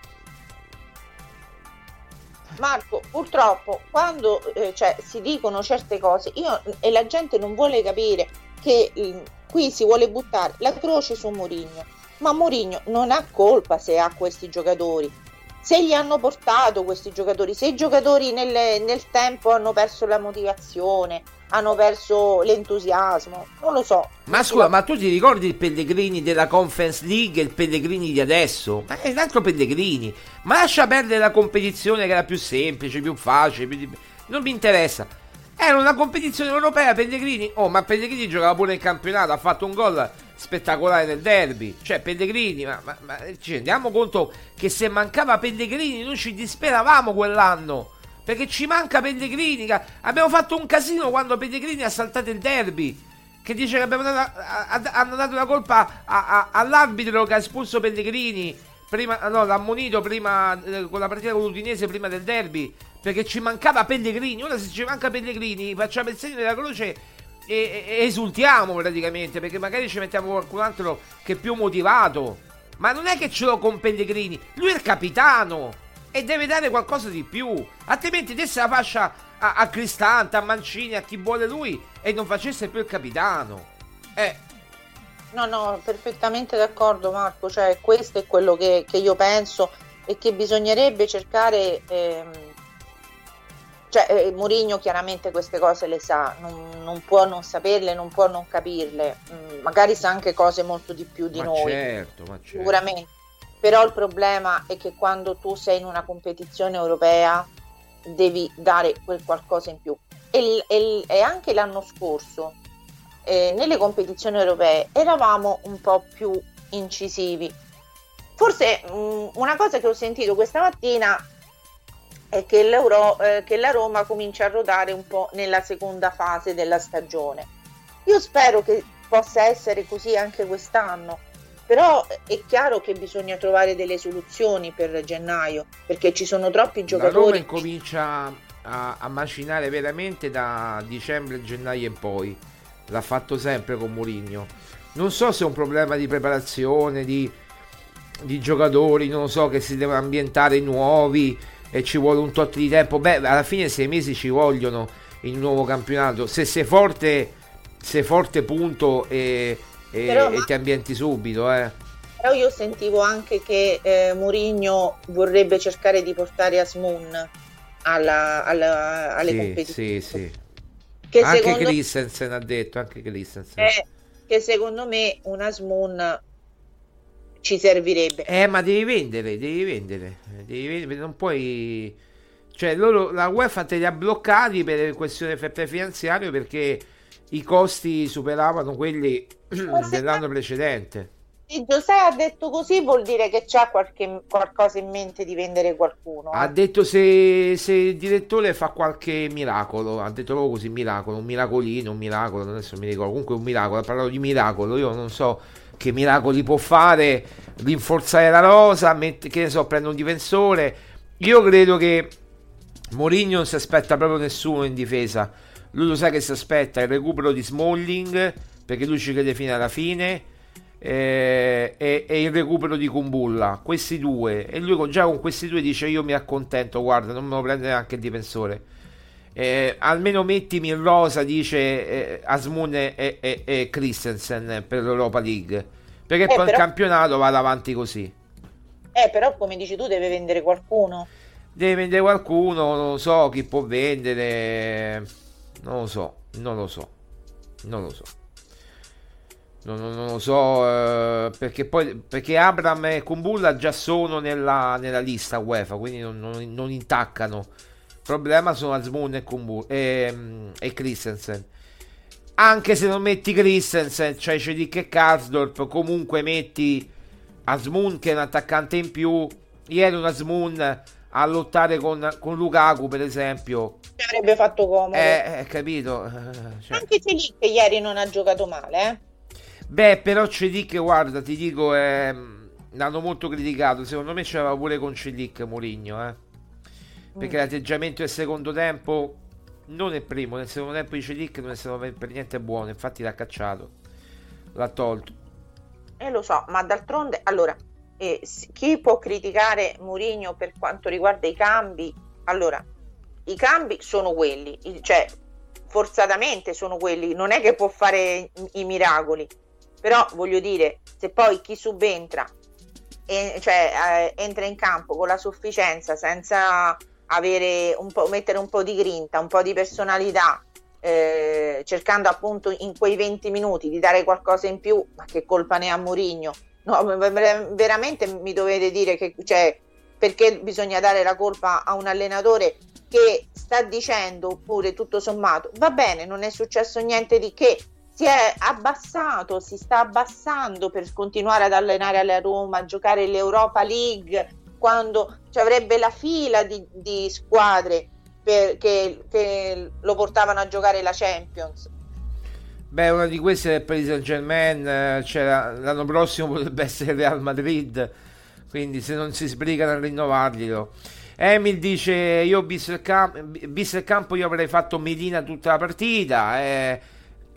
Marco, purtroppo quando eh, cioè, si dicono certe cose io, e la gente non vuole capire che eh, qui si vuole buttare la croce su Mourinho, ma Mourinho non ha colpa se ha questi giocatori. Se gli hanno portato questi giocatori, se i giocatori nel, nel tempo hanno perso la motivazione, hanno perso l'entusiasmo, non lo so. Ma scusa, ma tu ti ricordi il Pellegrini della Conference League e il Pellegrini di adesso? Ma è un altro Pellegrini. Ma lascia perdere la competizione che era più semplice, più facile, più... non mi interessa. Era una competizione europea, Pellegrini. Oh, ma Pellegrini giocava pure in campionato, ha fatto un gol spettacolare nel derby. Cioè, Pellegrini, ma, ma, ma ci rendiamo conto che se mancava Pellegrini noi ci disperavamo quell'anno. Perché ci manca Pellegrini. Abbiamo fatto un casino quando Pellegrini ha saltato il derby. Che dice che abbiamo dato, hanno dato la colpa a, all'arbitro che ha espulso Pellegrini. Prima, no, l'ha ammonito prima eh, con la partita con l'Udinese prima del derby. Perché ci mancava Pellegrini. Ora se ci manca Pellegrini facciamo il segno della croce e, e, esultiamo praticamente. Perché magari ci mettiamo qualcun altro che è più motivato. Ma non è che ce l'ho con Pellegrini. Lui è il capitano e deve dare qualcosa di più. Altrimenti adesso la fascia a, a Cristante, a Mancini, a chi vuole lui e non facesse più il capitano. Eh, No, no, perfettamente d'accordo Marco, cioè questo è quello che, che io penso e che bisognerebbe cercare, ehm, cioè eh, Mourinho chiaramente queste cose le sa, non, non può non saperle, non può non capirle, Mm, magari sa anche cose molto di più di ma noi, certo, ma certo. sicuramente, però il problema è che quando tu sei in una competizione europea devi dare quel qualcosa in più. E, e e anche l'anno scorso eh, nelle competizioni europee eravamo un po' più incisivi. Forse mh, una cosa che ho sentito questa mattina è che, eh, che la Roma comincia a ruotare un po' nella seconda fase della stagione. Io spero che possa essere così anche quest'anno, però è chiaro che bisogna trovare delle soluzioni per gennaio, perché ci sono troppi La Roma giocatori. incomincia a, a macinare veramente da dicembre, gennaio in poi. L'ha fatto sempre con Mourinho. Non so se è un problema di preparazione, di, di giocatori, non so, che si devono ambientare nuovi e ci vuole un tot di tempo. Beh, alla fine sei mesi ci vogliono in un nuovo campionato. Se sei forte, sei forte punto e, e- Però, e ti ambienti subito, eh. Però io sentivo anche che eh, Mourinho vorrebbe cercare di portare Asmun alla, alla- alle Sì, competizioni. sì, sì. Che Anche Christensen ha detto, anche Christensen. eh, che secondo me un Asmun ci servirebbe. Eh, ma devi vendere, devi vendere, devi vendere, non puoi... Cioè, loro, la UEFA te li ha bloccati per questione finanziario perché i costi superavano quelli <clears throat> dell'anno precedente. Se Giuseppe ha detto così vuol dire che c'ha qualche, qualcosa in mente di vendere qualcuno. Ha detto se, se il direttore fa qualche miracolo, ha detto proprio così, miracolo, un miracolino, un miracolo, adesso mi ricordo, comunque un miracolo, ha parlato di miracolo, io non so che miracoli può fare, rinforzare la rosa, mette- che ne so, prende un difensore, io credo che Mourinho non si aspetta proprio nessuno in difesa, lui lo sa che si aspetta il recupero di Smalling, perché lui ci crede fino alla fine, eh, e, e il recupero di Kumbulla, questi due, e lui con- già con questi due dice io mi accontento, guarda, non me lo prende neanche il difensore. Eh, almeno mettimi in rosa, dice eh, Asmun e, e- e- Christensen per l'Europa League. Perché Eh, poi il però- campionato va avanti così. Eh, però come dici tu deve vendere qualcuno. Deve vendere qualcuno, non lo so chi può vendere. Non lo so, non lo so, non lo so. Non, non- non lo so eh, perché poi perché Abram e Kumbulla già sono nella, nella lista UEFA, quindi non- non intaccano. Il problema sono Asmun e, Kumbulla, e, mm, e Christensen. Anche se non metti Christensen, cioè Cedic e Karsdorp, comunque metti Asmun che è un attaccante in più. Ieri un Asmun a lottare con, con Lukaku, per esempio. Ci avrebbe fatto comodo. Eh, eh, capito? Eh, <laughs> cioè. Anche Celic ieri non ha giocato male, eh. Beh, però Celic, guarda, ti dico, ehm, l'hanno molto criticato. Secondo me c'era pure con Celic Mourinho, eh. Perché l'atteggiamento del secondo tempo, non nel primo, nel secondo tempo di Celic non è stato per niente buono. Infatti l'ha cacciato, l'ha tolto. Eh, lo so, ma d'altronde, allora, eh, chi può criticare Mourinho per quanto riguarda i cambi? Allora, i cambi sono quelli, cioè forzatamente sono quelli, non è che può fare i, i miracoli, però voglio dire, se poi chi subentra, e- cioè eh, entra in campo con la sufficienza senza avere un po', mettere un po' di grinta, un po' di personalità, eh, cercando appunto in quei 20 minuti di dare qualcosa in più, ma che colpa ne ha Mourinho? No, ver- ver- veramente mi dovete dire che cioè, perché bisogna dare la colpa a un allenatore che sta dicendo oppure tutto sommato va bene, non è successo niente di che, si è abbassato, si sta abbassando per continuare ad allenare alla Roma, a giocare l'Europa League quando ci avrebbe la fila di, di squadre per- che, che lo portavano a giocare la Champions. Beh, una di queste è il Paris Saint Germain. l'anno prossimo potrebbe essere Real Madrid. Quindi, se non si sbrigano a rinnovarglielo. Emil dice: Io visto il, visto il campo, io avrei fatto Medina tutta la partita. eh,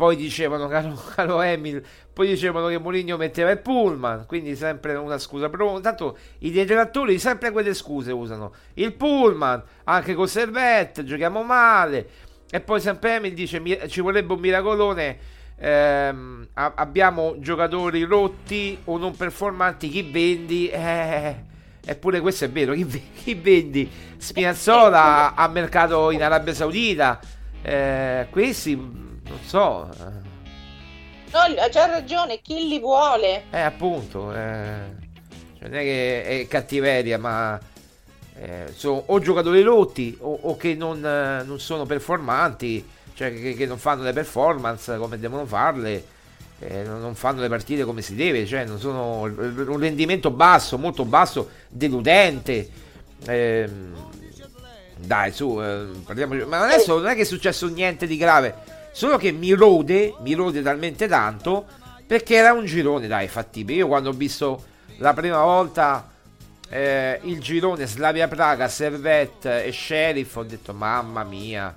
poi dicevano, caro, caro Emil, poi dicevano che Mourinho metteva il pullman, quindi sempre una scusa. Però tanto i detrattori sempre quelle scuse usano. Il pullman, anche con Servette, giochiamo male. E poi sempre Emil dice ci vorrebbe un miracolone. Ehm, abbiamo giocatori rotti o non performanti, chi vendi? Eh, eppure questo è vero, chi, chi vendi? Spinazzola <laughs> a mercato in Arabia Saudita. Eh, questi, non so eh. No, c'ha ragione, chi li vuole? Eh, appunto, eh, cioè non è che è cattiveria, ma eh, sono o giocatori rotti o, o che non, eh, non, sono performanti, cioè che, che, non fanno le performance come devono farle, eh, non fanno le partite come si deve, cioè non sono un rendimento basso, molto basso, deludente. Ehm, dai, su, eh, parliamo. Ma adesso non è che è successo niente di grave. Solo che mi rode, mi rode talmente tanto perché era un girone, dai, fattibile. Io quando ho visto la prima volta eh, il girone Slavia Praga, Servette e Sheriff, ho detto mamma mia,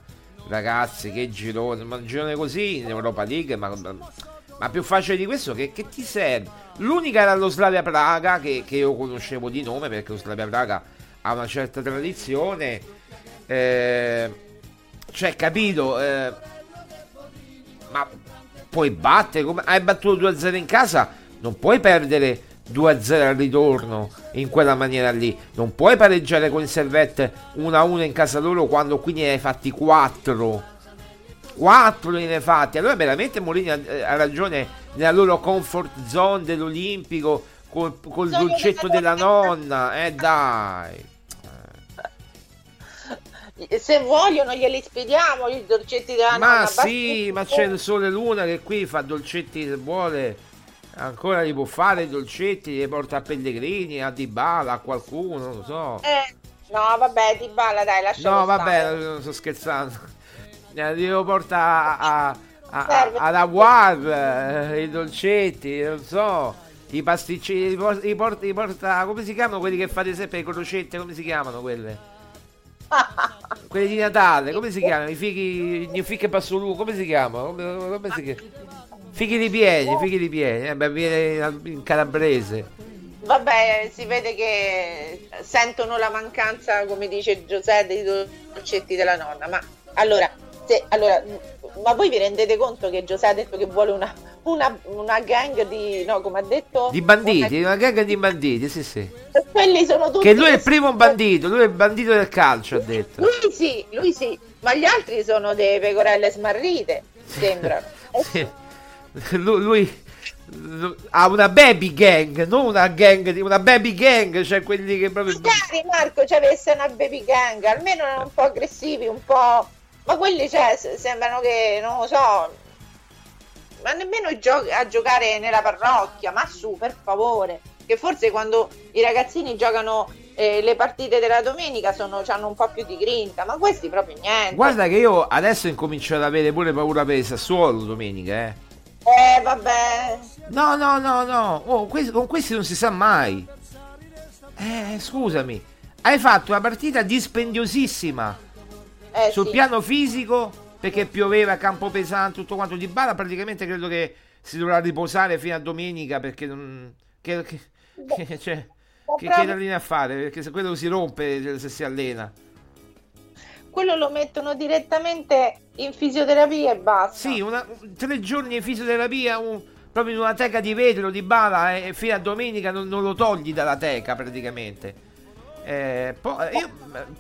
ragazzi, che girone, ma un girone così in Europa League, ma, ma più facile di questo che, che, ti serve? L'unica era lo Slavia Praga che, che, io conoscevo di nome perché lo Slavia Praga ha una certa tradizione. Eh, cioè, capito? Eh, ma puoi battere come hai battuto 2-0 in casa, non puoi perdere 2-0 al ritorno in quella maniera lì. Non puoi pareggiare con il Servette 1-1 in casa loro quando qui ne hai fatti 4. 4 ne hai fatti. Allora veramente Molini ha, ragione nella loro comfort zone dell'Olimpico col, col dolcetto della nonna. Eh dai se vogliono glieli spediamo i dolcetti della ma nonna. sì ma c'è il sole luna che qui fa dolcetti se vuole ancora li può fare i dolcetti li porta a Pellegrini a Dybala a qualcuno non so. Eh, no vabbè Dybala dai lasciamo no vabbè non sto scherzando. Eh, li porta a, a, a, ad Awar eh, i dolcetti non so i pasticcini i porta, i porta, i come si chiamano quelli che fate sempre le crocette come si chiamano quelle quelli di Natale, come si chiamano? I fighi, i fighi Passolù, come si chiamano? Come, come si chiama? Fighi di piedi, fighi di piedi, eh, beh, viene in calabrese. Vabbè, si vede che sentono la mancanza, come dice Giuseppe, dei dolcetti della nonna. Ma allora, se, allora, ma voi vi rendete conto che Giuseppe ha detto che vuole una, una, una gang di, no, come ha detto? Di banditi, una, una gang di banditi, sì sì. Quelli sono tutti... Che lui è il primo bandito, lui è il bandito del calcio, ha detto. Lui sì, lui sì, ma gli altri sono delle pecorelle smarrite, sembrano. <laughs> sì. lui, lui ha una baby gang, non una gang, una baby gang, cioè quelli che proprio... Magari Marco ci avesse una baby gang, almeno un po' aggressivi, un po' Ma quelli cioè, sembrano che, non lo so, ma nemmeno gio- a giocare nella parrocchia, ma su, per favore. Che forse quando i ragazzini giocano eh, le partite della domenica sono, hanno un po' più di grinta, ma questi proprio niente. Guarda che io adesso incomincio ad avere pure paura per il Sassuolo domenica, eh. Eh, vabbè. No, no, no, no. Oh, questi, con questi non si sa mai. Eh, scusami. Hai fatto una partita dispendiosissima eh, sul sì. piano fisico, perché pioveva, campo pesante, tutto quanto di bala, praticamente credo che si dovrà riposare fino a domenica perché non... Che, che, che, cioè, che, che linea a fare? Perché se quello si rompe se si allena. Quello lo mettono direttamente in fisioterapia e basta. Sì, una, tre giorni in fisioterapia, un, proprio in una teca di vetro, di bala, e, e fino a domenica non, non lo togli dalla teca praticamente. Eh, poi, io,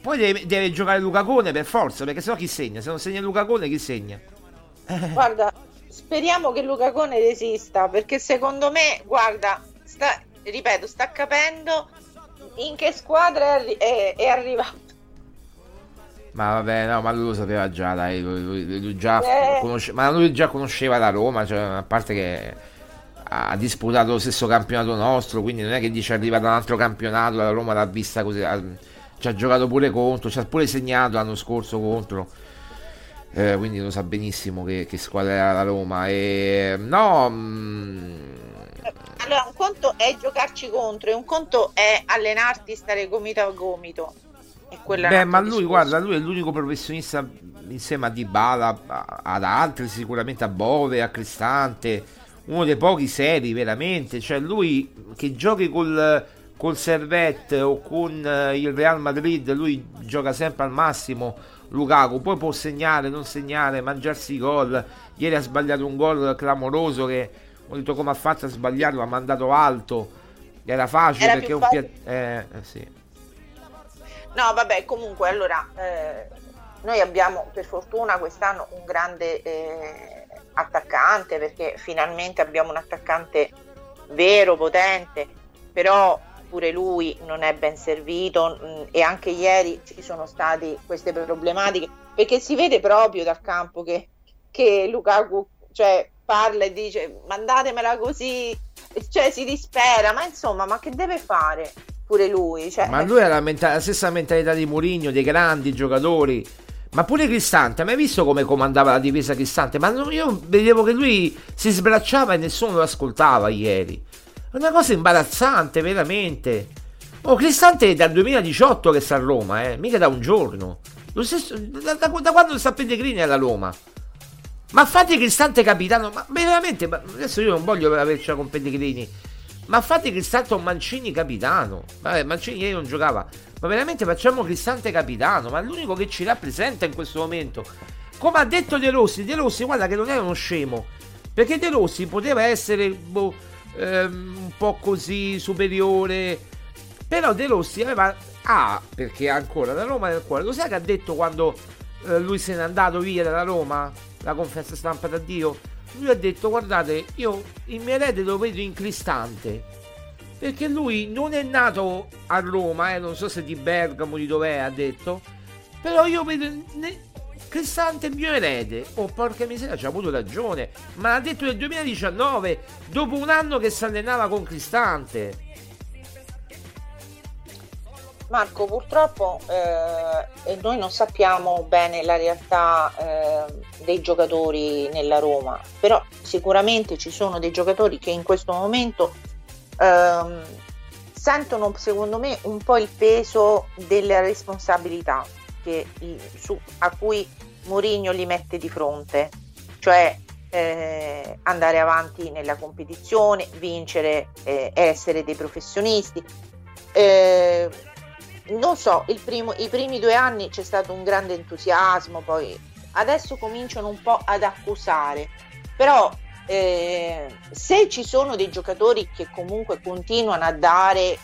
poi deve, deve, giocare Luca Cone per forza, perché sennò chi segna? Se non segna Luca Cone, chi segna? <laughs> Guarda, speriamo che Luca Cone resista, perché secondo me, guarda, sta, ripeto, sta capendo in che squadra è, è, è arrivato. Ma vabbè, no, ma lui lo sapeva già, dai, lui, lui, lui già eh. conosce, ma lui già conosceva la Roma, cioè, a parte che ha disputato lo stesso campionato nostro, quindi non è che dice arriva da un altro campionato, la Roma l'ha vista così, ha, ci ha giocato pure contro, ci ha pure segnato l'anno scorso contro. Eh, quindi lo sa benissimo che, che squadra era la Roma. E no. Mh... Mm, allora, un conto è giocarci contro e un conto è allenarti, stare gomito a gomito. Beh, ma lui, discorso. guarda, lui è l'unico professionista insieme a Dybala, ad altri, sicuramente a Bove, a Cristante, uno dei pochi seri veramente. Cioè, lui che giochi col, col Servette o con eh, il Real Madrid, lui gioca sempre al massimo. Lukaku poi può segnare, non segnare, mangiarsi i gol. Ieri ha sbagliato un gol clamoroso che ho detto come ha fatto a sbagliarlo, ha mandato alto. Era facile Era perché un facile. pia- eh, eh, sì. No, vabbè, comunque, allora, eh, noi abbiamo per fortuna quest'anno un grande eh, attaccante, perché finalmente abbiamo un attaccante vero, potente, però pure lui non è ben servito mh, e anche ieri ci sono state queste problematiche, perché si vede proprio dal campo che, che Lukaku cioè, parla e dice mandatemela così, cioè si dispera, ma insomma, ma che deve fare pure lui? Cioè, Ma lui ha la, menta- la stessa mentalità di Mourinho, dei grandi giocatori. Ma pure Cristante, mai visto come comandava la difesa Cristante? Ma io vedevo che lui si sbracciava e nessuno lo ascoltava ieri. Una cosa imbarazzante, veramente. Oh, Cristante è dal 2018 che sta a Roma, eh, mica da un giorno. Stesso, da, da- da quando sta Pellegrini alla Roma. Ma fate Cristante capitano, ma veramente, ma adesso io non voglio avercela con Pellegrini, ma fate Cristante Mancini capitano. Vabbè, Mancini ieri non giocava, ma veramente facciamo Cristante capitano, ma è l'unico che ci rappresenta in questo momento. Come ha detto De Rossi, De Rossi guarda che non è uno scemo, perché De Rossi poteva essere boh, ehm, un po' così superiore, però De Rossi aveva... Ah, perché ancora la Roma nel cuore. Lo sai che ha detto quando eh, lui se n'è andato via dalla Roma? La conferenza stampa d'addio? Lui ha detto, guardate, io il mio erede lo vedo in Cristante. Perché lui non è nato a Roma, eh, non so se di Bergamo, di dov'è, ha detto. Però io vedo... ne- Cristante il mio erede. Oh, porca miseria, ci ha avuto ragione. Ma l'ha detto nel 2019, dopo un anno che si allenava con Cristante. Marco, purtroppo eh, noi non sappiamo bene la realtà eh, dei giocatori nella Roma, però sicuramente ci sono dei giocatori che in questo momento ehm, sentono, secondo me, un po' il peso della responsabilità che, su- a cui Mourinho li mette di fronte, cioè eh, andare avanti nella competizione, vincere, eh, essere dei professionisti. Non so, primo- i primi due anni c'è stato un grande entusiasmo, poi adesso cominciano un po' ad accusare, però eh, se ci sono dei giocatori che comunque continuano a dare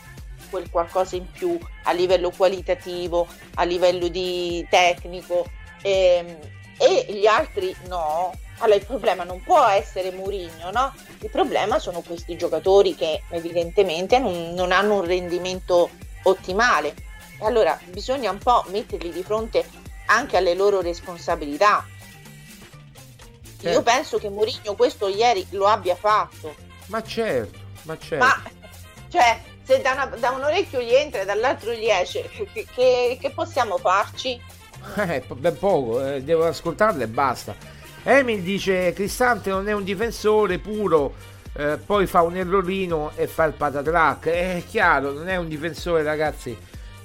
quel qualcosa in più a livello qualitativo, a livello di tecnico ehm, e gli altri no, allora il problema non può essere Mourinho, no? Il problema sono questi giocatori che evidentemente non, non hanno un rendimento ottimale. Allora bisogna un po' metterli di fronte anche alle loro responsabilità. Io Certo. penso che Mourinho questo ieri lo abbia fatto, Ma certo, ma certo. ma cioè se da, una- da un orecchio gli entra e dall'altro gli esce, che, che- che possiamo farci? <laughs> Eh, ben poco, eh, devo ascoltarle e basta. Emil dice Cristante non è un difensore puro, eh, poi fa un errorino e fa il patatrack. Eh, È chiaro, non è un difensore ragazzi.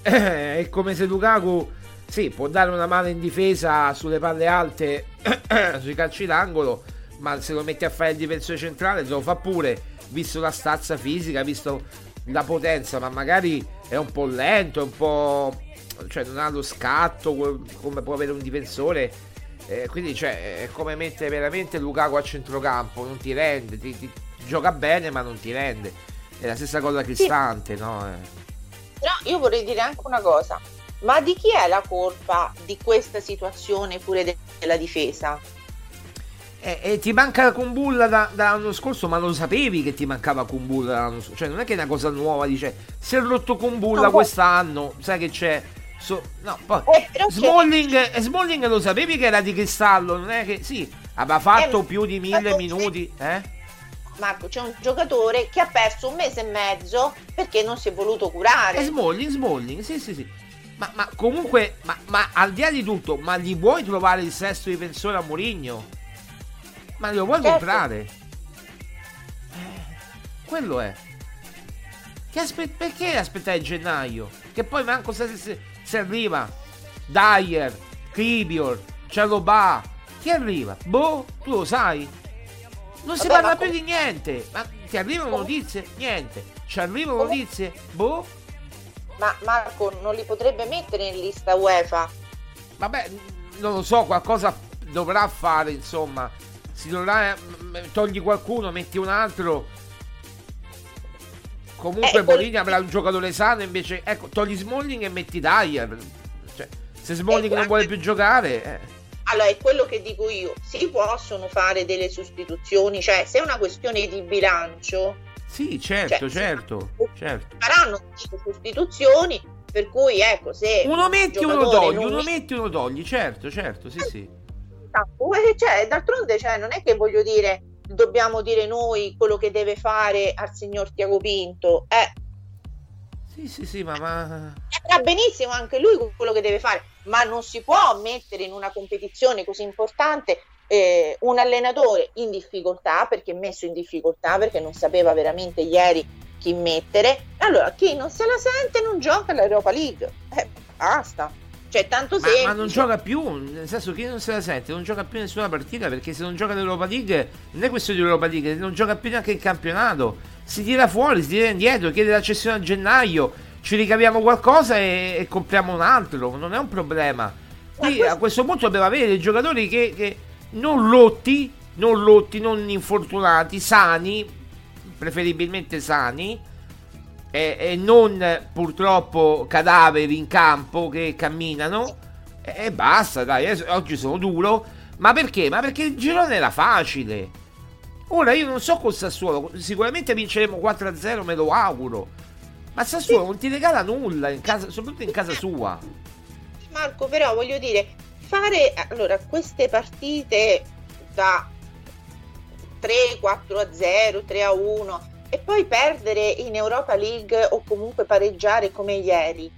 Eh, è come se Lukaku, sì, può dare una mano in difesa sulle palle alte, <coughs> sui calci d'angolo, ma se lo metti a fare il difensore centrale lo fa pure, visto la stazza fisica, visto la potenza, ma magari è un po' lento, è un po' cioè non ha lo scatto co- come può avere un difensore. Eh, quindi cioè, è come mettere veramente Lukaku a centrocampo, non ti rende, ti, ti- gioca bene ma non ti rende. È la stessa cosa Cristante, no? Eh. No, io vorrei dire anche una cosa, ma di chi è la colpa di questa situazione pure de- della difesa? E, e ti manca Kumbulla da, dall'anno scorso, ma lo sapevi che ti mancava Kumbulla dall'anno scorso? Cioè, non è che è una cosa nuova, dice, si è rotto Kumbulla No, poi- quest'anno, sai che c'è... So- no, poi Eh, però Smalling, eh, Smalling lo sapevi che era di cristallo, non è che... Sì, aveva fatto Eh, più di mille minuti, eh? Marco, c'è un giocatore che ha perso un mese e mezzo perché non si è voluto curare. È Smalling, Smalling, sì, sì, sì. Ma, ma comunque, ma, ma al di là di tutto, ma gli vuoi trovare il sesto difensore a Mourinho? Ma lo vuoi Certo. comprare? Eh, quello è. Che aspe- perché aspettare gennaio? Che poi manco se, se- Se arriva Dyer, Kribior, Cialobà, chi arriva? Boh, tu lo sai? Non si Vabbè, parla più com- di niente. Ma ti arrivano Com- notizie? Niente. Ci arrivano Com- notizie? Boh. Ma Marco non li potrebbe mettere in lista UEFA? Vabbè, non lo so, qualcosa dovrà fare, insomma. Si dovrà. mm, Togli qualcuno, metti un altro. Comunque Eh, quel- Bolini avrà un giocatore sano, invece. Ecco, togli Smalling e metti Dyer. Cioè, se Smalling Eh, non vuole anche- più giocare. eh. Allora, è quello che dico io, si possono fare delle sostituzioni, cioè se è una questione di bilancio, Sì, certo, Cioè, certo, certo. faranno delle sostituzioni, per cui ecco, se Uno un metti, uno giocatore togli, uno mi- metti, uno togli, certo, certo, sì, sì. Eh, cioè, d'altronde cioè, non è che voglio dire dobbiamo dire noi quello che deve fare al signor Tiago Pinto eh, Sì, sì, sì, ma, ma... saprà benissimo anche lui quello che deve fare ma non si può mettere in una competizione così importante eh, un allenatore in difficoltà perché messo in difficoltà perché non sapeva veramente ieri chi mettere allora chi non se la sente non gioca all'Europa League. Eh, basta. Cioè tanto Ma, ma non gioca più, nel senso che non se la sente, non gioca più nessuna partita perché se non gioca l'Europa League non è questione di Europa League, non gioca più neanche il campionato, si tira fuori, si tira indietro, chiede la cessione a gennaio, ci ricaviamo qualcosa e, e compriamo un altro, non è un problema. Qui questo- a questo punto dobbiamo avere dei giocatori che, che non lotti, non lotti, non infortunati, sani, preferibilmente sani e, e non purtroppo cadaveri in campo che camminano e, e basta dai oggi sono duro ma perché? ma perché il girone era facile ora io non so col Sassuolo sicuramente vinceremo 4-0 me lo auguro ma Sassuolo non ti regala nulla in casa, soprattutto in casa sua Marco, però voglio dire, fare allora queste partite da 3, 4 a 0, 3 a 1 e poi perdere in Europa League o comunque pareggiare come ieri.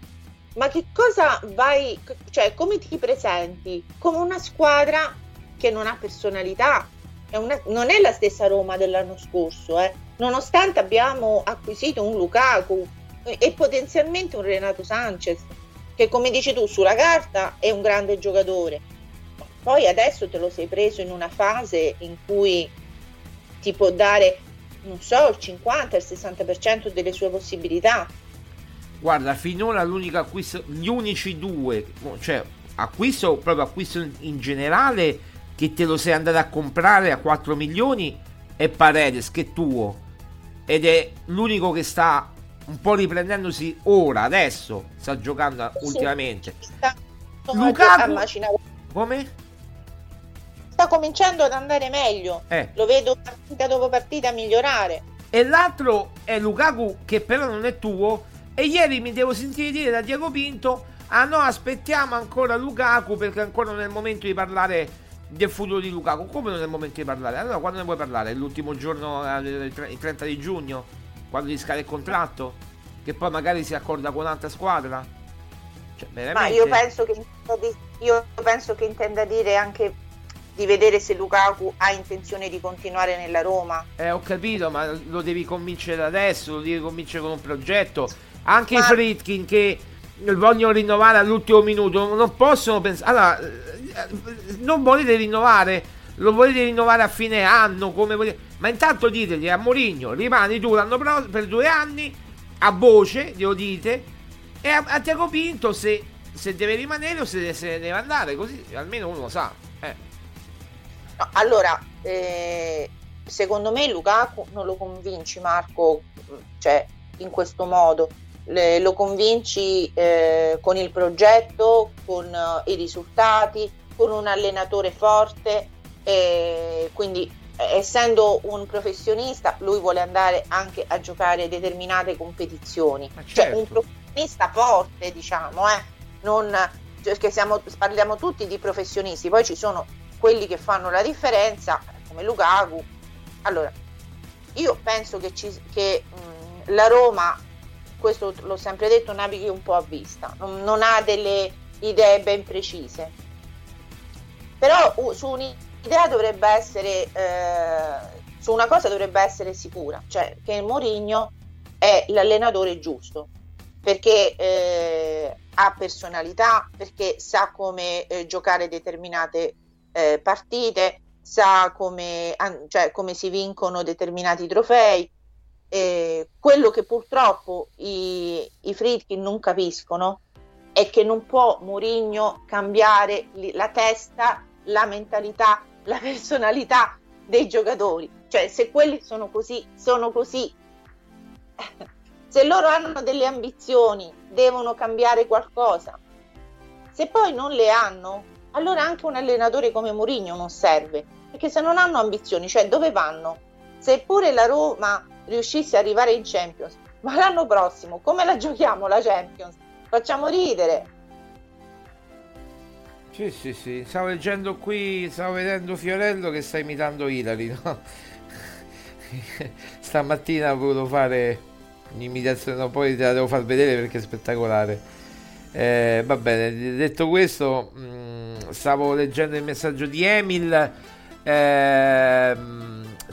Ma che cosa vai, cioè come ti presenti? Come una squadra che non ha personalità. È una- non è la stessa Roma dell'anno scorso, eh. nonostante abbiamo acquisito un Lukaku e potenzialmente un Renato Sanchez che come dici tu sulla carta è un grande giocatore poi adesso te lo sei preso in una fase in cui ti può dare non so il 50 il 60% delle sue possibilità Guarda, finora l'unico acquisto, gli unici due, cioè acquisto, proprio acquisto in generale, che te lo sei andato a comprare a 4 milioni è Paredes, che è tuo. Ed è l'unico che sta un po' riprendendosi ora, adesso, sta giocando ultimamente. sta, Lukaku-. Come? sta cominciando ad andare meglio Eh. lo vedo partita dopo partita migliorare E l'altro è Lukaku, che però non è tuo. E ieri mi devo sentire dire da Diego Pinto: Ah no, aspettiamo ancora Lukaku perché ancora non è il momento di parlare del futuro di Lukaku. Come non è il momento di parlare? Allora quando ne vuoi parlare? L'ultimo giorno, eh, il 30 di giugno? Quando gli scade il contratto? Che poi magari si accorda con un'altra squadra? Cioè, ma veramente? io penso che io penso che intenda dire anche di vedere se Lukaku ha intenzione di continuare nella Roma Eh, ho capito, ma lo devi convincere adesso, lo devi convincere con un progetto. Anche Ma- i Fritkin che vogliono rinnovare all'ultimo minuto, non possono pensare... Allora, eh, non volete rinnovare, lo volete rinnovare a fine anno, come volete... Ma intanto ditegli a Mourinho, rimani tu l'anno prossimo per due anni, a voce, glielo dite, e a, a Tiago Pinto se, se deve rimanere o se, se deve andare, così almeno uno lo sa. Eh. Allora, eh, secondo me Lukaku non lo convinci Marco, cioè in questo modo, Le- lo convinci eh, con il progetto, con eh, i risultati, con un allenatore forte, eh, quindi essendo un professionista lui vuole andare anche a giocare determinate competizioni, Ma cioè certo. un professionista forte diciamo, eh, non, perché siamo, parliamo tutti di professionisti, poi ci sono quelli che fanno la differenza, come Lukaku. Allora, io penso che, ci- che, mh, la Roma, questo l'ho sempre detto, navighi un po' a vista, non, non ha delle idee ben precise. Però uh, su un'idea dovrebbe essere, eh, su una cosa dovrebbe essere sicura, cioè che Mourinho è l'allenatore giusto. perché eh, ha personalità, perché sa come eh, giocare determinate eh, partite, sa come, cioè, come, si vincono determinati trofei. quello che purtroppo i, i Fritkin non capiscono è che non può Mourinho cambiare la testa, la mentalità, la personalità dei giocatori. Cioè, se quelli sono così, sono così. <laughs> se loro hanno delle ambizioni, devono cambiare qualcosa. Se poi non le hanno, allora anche un allenatore come Mourinho non serve, perché se non hanno ambizioni, cioè dove vanno? Seppure la Roma riuscisse ad arrivare in Champions, ma l'anno prossimo come la giochiamo la Champions? Facciamo ridere. Sì, sì, sì, stavo leggendo qui, stavo vedendo Fiorello che sta imitando Ilari, no? <laughs> Stamattina ho voluto fare un'imitazione, no, poi te la devo far vedere perché è spettacolare. Eh, va bene, detto questo, mh, mm, stavo leggendo il messaggio di Emil. Eh,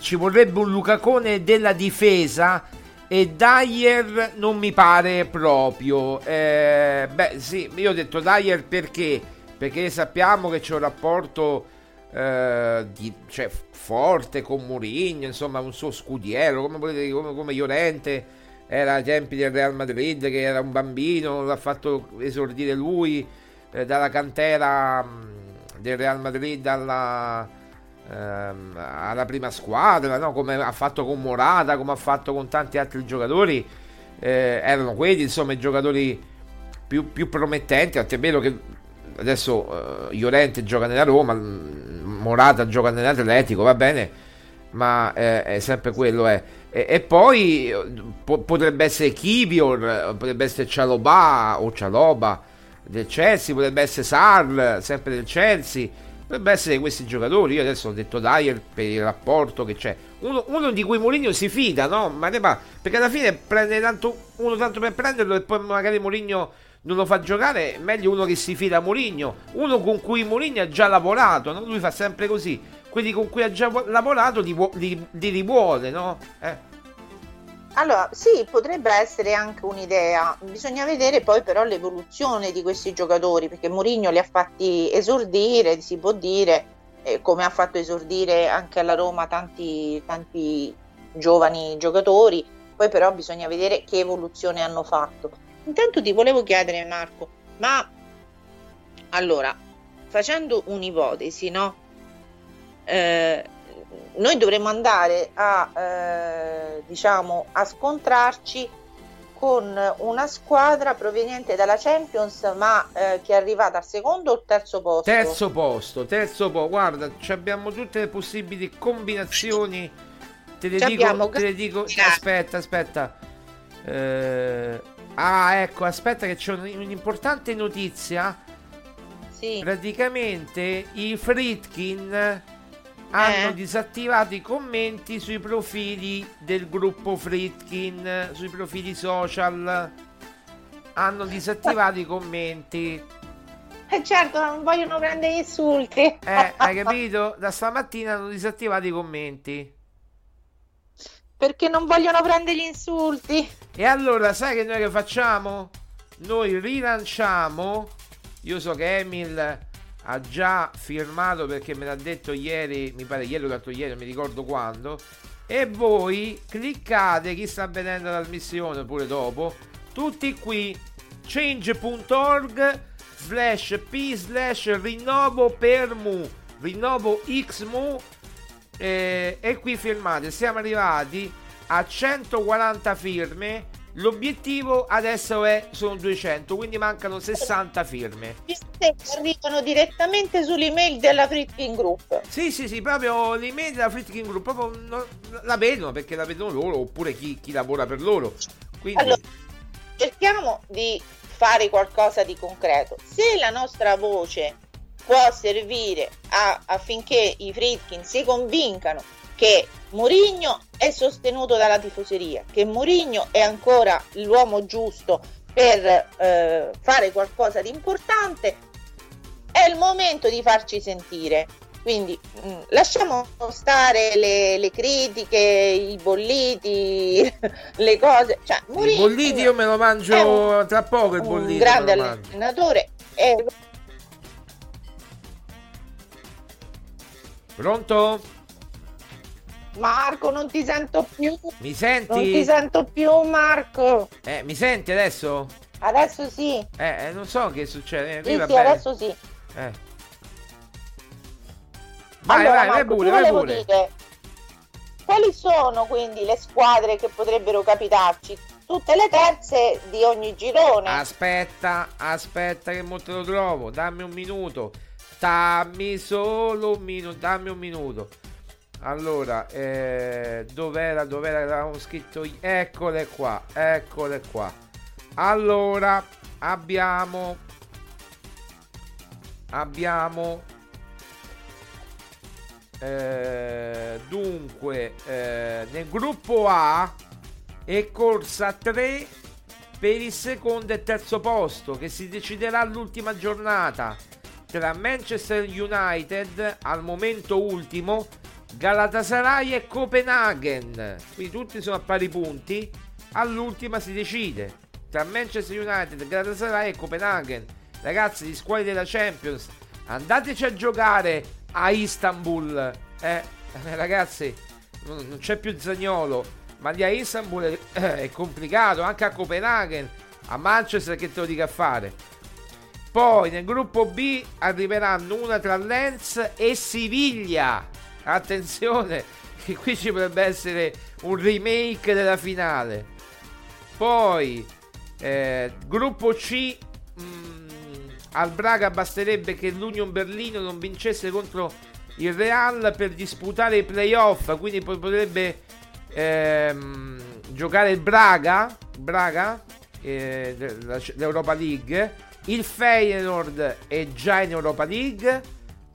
ci vorrebbe un Lucacone della difesa e Dyer non mi pare proprio. Eh, beh, sì, io ho detto Dyer perché? Perché sappiamo che c'è un rapporto eh, di, cioè, forte con Mourinho, insomma, un suo scudiero, come volete come, come Llorente era ai tempi del Real Madrid che era un bambino, l'ha fatto esordire lui eh, dalla cantera mh, mm, del Real Madrid alla, ehm, alla prima squadra, no? come ha fatto con Morata, come ha fatto con tanti altri giocatori, eh, erano quelli insomma i giocatori più, più promettenti, è vero che adesso eh, Llorente gioca nella Roma, Morata gioca nell'Atletico, va bene, ma eh, è sempre quello. È. Eh. E, e poi po- potrebbe essere Kivior, potrebbe essere Cialobà o Cialoba del Chelsea, potrebbe essere Sar, sempre del Chelsea, potrebbe essere questi giocatori. Io adesso ho detto Dyer per il rapporto che c'è. Uno, uno di cui Mourinho si fida, no? Ma ne va, perché alla fine prende tanto, uno tanto per prenderlo e poi magari Mourinho non lo fa giocare, meglio uno che si fida a Mourinho, uno con cui Mourinho ha già lavorato, no? lui fa sempre così, quelli con cui ha già lavorato li, li, li rivuole, no? Eh. Allora, sì, potrebbe essere anche un'idea, bisogna vedere poi però l'evoluzione di questi giocatori, perché Mourinho li ha fatti esordire, si può dire, eh, come ha fatto esordire anche alla Roma tanti, tanti giovani giocatori, poi però bisogna vedere che evoluzione hanno fatto. Intanto ti volevo chiedere, Marco, ma allora, facendo un'ipotesi, no? Eh, noi dovremmo andare a, eh, diciamo, a scontrarci con una squadra proveniente dalla Champions, ma eh, che è arrivata al secondo o terzo posto? Terzo posto, terzo posto. Guarda, abbiamo tutte le possibili combinazioni. Te le, dico, te le dico, aspetta, aspetta. Eh, Ah, ecco, aspetta che c'è un'importante notizia. Sì. Praticamente i Fritkin hanno eh. disattivato i commenti sui profili del gruppo Fritkin, sui profili social. Hanno disattivato i commenti. Eh certo, non vogliono prendere insulti. Eh, hai capito? Da stamattina hanno disattivato i commenti perché non vogliono prendere gli insulti. E allora, sai che noi che facciamo? Noi rilanciamo. Io so che Emil ha già firmato perché me l'ha detto ieri, mi pare ieri l'ho detto ieri, non mi ricordo quando. E voi cliccate, chi sta vedendo la trasmissione pure dopo, tutti qui, change.org slash p slash rinnovo per mu, rinnovo x mu eh, e qui firmate siamo arrivati a 140 firme l'obiettivo adesso è sono 200 quindi mancano 60 firme. Arrivano direttamente sull'email della Fritkin Group. Sì sì sì proprio l'email della Fritkin Group proprio non, la vedono perché la vedono loro oppure chi, chi lavora per loro. Quindi allora, cerchiamo di fare qualcosa di concreto. Se la nostra voce può servire a, affinché i Fritkin si convincano che Mourinho è sostenuto dalla tifoseria, che Mourinho è ancora l'uomo giusto per eh, fare qualcosa di importante, è il momento di farci sentire. Quindi mh, mm, lasciamo stare le, le, critiche, i bolliti, <laughs> le cose. Cioè, Mourinho, I bolliti io me lo mangio un, tra poco il bollito. Un grande allenatore. È... Pronto? Marco, non ti sento più. Mi senti? Non ti sento più, Marco. Eh, mi senti adesso? Adesso sì. Eh, eh non so che succede. Sì, sì, adesso sì. Eh. Vai, allora, vai, Marco, vai pure, vai pure. Dire, quali sono quindi le squadre che potrebbero capitarci? Tutte le terze di ogni girone. Aspetta, aspetta che mo te lo trovo. Dammi un minuto. Dammi solo un minuto, dammi un minuto. Allora, eh, dov'era, dov'era, avevamo scritto, eccole qua, eccole qua. Allora, abbiamo, abbiamo eh, dunque, eh, nel gruppo A è corsa 3 per il secondo e terzo posto che si deciderà all'ultima giornata tra Manchester United al momento ultimo, Galatasaray e Copenaghen. Quindi tutti sono a pari punti. All'ultima si decide tra Manchester United, Galatasaray e Copenaghen. Ragazzi, gli squadri della Champions, andateci a giocare a Istanbul. Eh, <laughs> ragazzi, non c'è più Zagnolo, ma lì a Istanbul è, <clears throat> è complicato, anche a Copenaghen, a Manchester che te lo dica a fare. Poi nel gruppo B arriveranno una tra Lens e Siviglia. Attenzione, che <laughs> qui ci potrebbe essere un remake della finale. Poi eh, gruppo C mh, mm, al Braga basterebbe che l'Union Berlino non vincesse contro il Real per disputare i playoff, quindi potrebbe ehm, giocare il Braga, Braga eh, l'Europa League. Il Feyenoord è già in Europa League,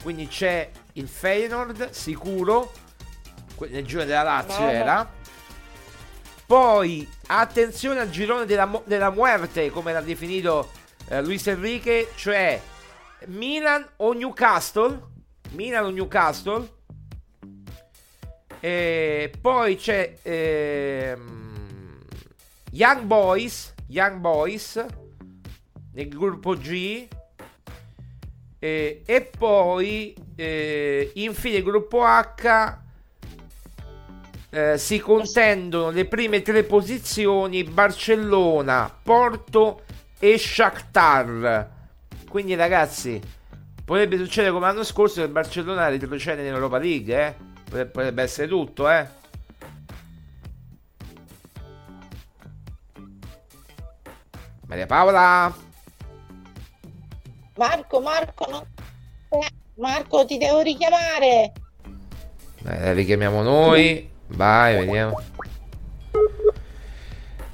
quindi c'è il Feyenoord sicuro, nel girone della Lazio no, era. Poi attenzione al girone della, della muerte, come l'ha definito eh, Luis Enrique, cioè Milan o Newcastle. Milan o Newcastle. E poi c'è ehm, Young Boys. Young Boys nel gruppo G. E, e poi eh, infine gruppo H eh, si contendono le prime tre posizioni Barcellona, Porto e Shakhtar. Quindi ragazzi, potrebbe succedere come l'anno scorso che il Barcellona retrocede in Europa League, eh? Potrebbe, potrebbe essere tutto, eh? Maria Paola. Marco, Marco, no. Marco, ti devo richiamare. Eh, richiamiamo noi. Vai, vediamo.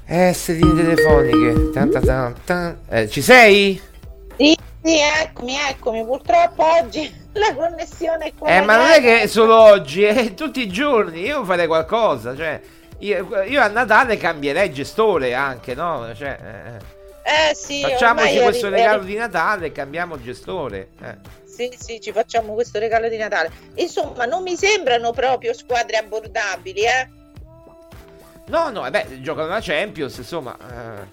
Eh, sedine telefoniche. Tan, tan, tan, eh, ci sei? Sì, sì, eccomi, eccomi. Purtroppo oggi <laughs> la connessione è qua. Eh, ma non è che solo oggi, è <laughs> tutti i giorni. Io farei qualcosa. Cioè, io, io a Natale cambierei gestore anche, no? Cioè, eh, eh sì, facciamoci questo regalo di Natale e cambiamo gestore. Eh. Sì, sì, ci facciamo questo regalo di Natale. Insomma, non mi sembrano proprio squadre abbordabili, eh? No, no, beh, giocano la Champions, insomma, eh,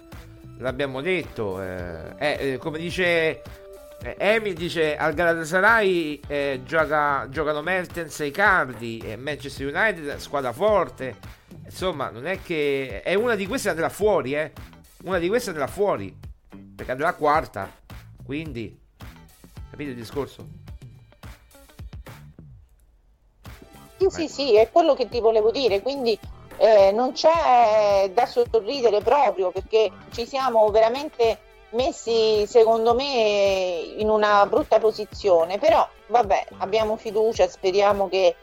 l'abbiamo detto. Eh, eh, come dice eh, Emil, dice al Galatasaray eh, gioca, giocano Mertens e Icardi, e Manchester United, squadra forte. Insomma, non è che... È una di queste andrà fuori, eh. Una di queste andrà fuori, perché andrà quarta. Quindi, capite il discorso? Sì, sì, sì, è quello che ti volevo dire. Quindi eh, non c'è da sorridere proprio perché ci siamo veramente messi secondo me in una brutta posizione però vabbè abbiamo fiducia speriamo che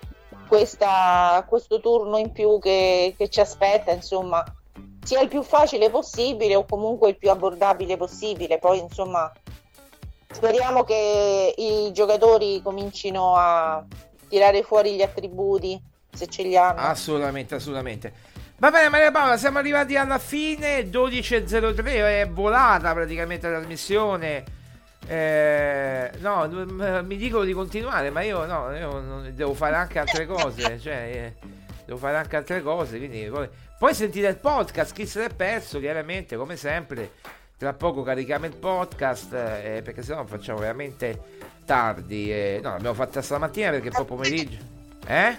questa, questo turno in più che, che ci aspetta insomma sia il più facile possibile o comunque il più abbordabile possibile poi insomma speriamo che i giocatori comincino a tirare fuori gli attributi se ce li hanno. Assolutamente, assolutamente. Va bene Maria Paola, siamo arrivati alla fine, 12.03, è volata praticamente la trasmissione. Eh, no, mi dicono di continuare, ma io no, io devo fare anche altre cose, cioè eh, devo fare anche altre cose, quindi poi, sentite il podcast, chi se l'è perso, chiaramente, come sempre, tra poco carichiamo il podcast, eh, perché sennò facciamo veramente tardi, eh, no, l'abbiamo fatta stamattina perché poi pomeriggio, eh?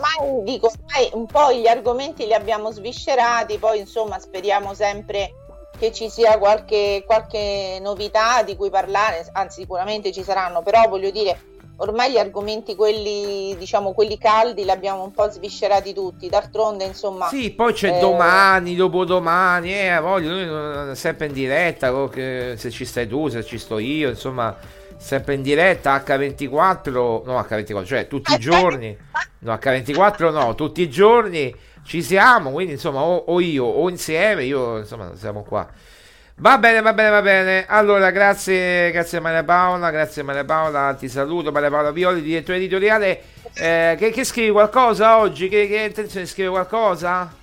Ma dico, ormai un po' gli argomenti li abbiamo sviscerati, poi insomma speriamo sempre che ci sia qualche, qualche novità di cui parlare, anzi sicuramente ci saranno, però voglio dire, ormai gli argomenti quelli, diciamo, quelli caldi li abbiamo un po' sviscerati tutti, d'altronde insomma... Sì, poi c'è eh, domani, dopodomani, eh, a voglia, noi non- sempre in diretta, che- se ci stai tu, se ci sto io, insomma, sempre in diretta, H24, no H24, cioè tutti i giorni, no H24 no, tutti i giorni ci siamo, quindi insomma o, o io o insieme, io insomma siamo qua. Va bene, va bene, va bene. Allora, grazie, grazie Maria Paola, grazie Maria Paola, ti saluto, Maria Paola Violi, direttore editoriale. Eh, che, che scrivi qualcosa oggi? Che, che intenzione di scrivere qualcosa?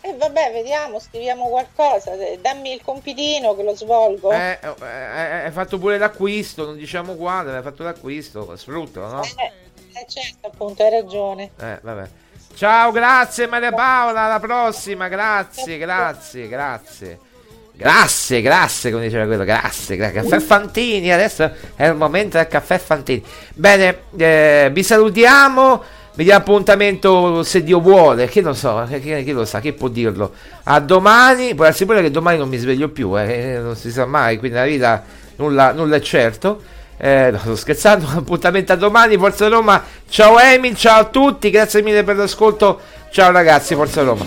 E vabbè, vediamo, scriviamo qualcosa, eh, dammi il compitino che lo svolgo. Eh, eh, eh, hai fatto pure l'acquisto, non diciamo quando, hai fatto l'acquisto, sfruttalo, no? Eh, eh, certo, appunto, hai ragione. Eh, vabbè. Ciao, grazie Maria Paola, alla prossima, grazie, grazie, grazie. Grazie, grazie, come diceva quello, grazie, grazie. Caffè Fantini, adesso è il momento del caffè Fantini. Bene, eh, vi salutiamo, vi diamo appuntamento se Dio vuole, che non so, che, che- chi lo sa, chi può dirlo. A domani, può darsi pure che domani non mi sveglio più, eh, non si sa mai, quindi nella vita nulla, nulla è certo. Eh, no, sto scherzando, <laughs> appuntamento a domani, Forza Roma. Ciao Emil, ciao a tutti, grazie mille per l'ascolto. Ciao ragazzi, Forza Roma.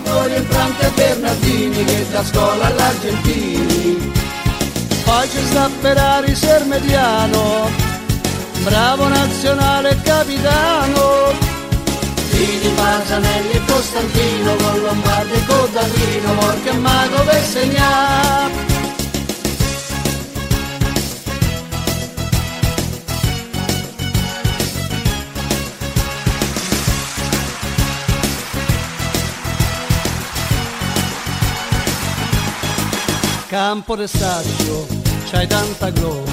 Ci sta Ferrari Sermediano bravo nazionale capitano Fini Pasanelli e Costantino con Lombardi e Codarrino Morca e Mago per segnare Campo de Staccio, c'hai tanta gloria,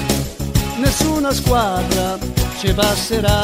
nessuna squadra ci passerà.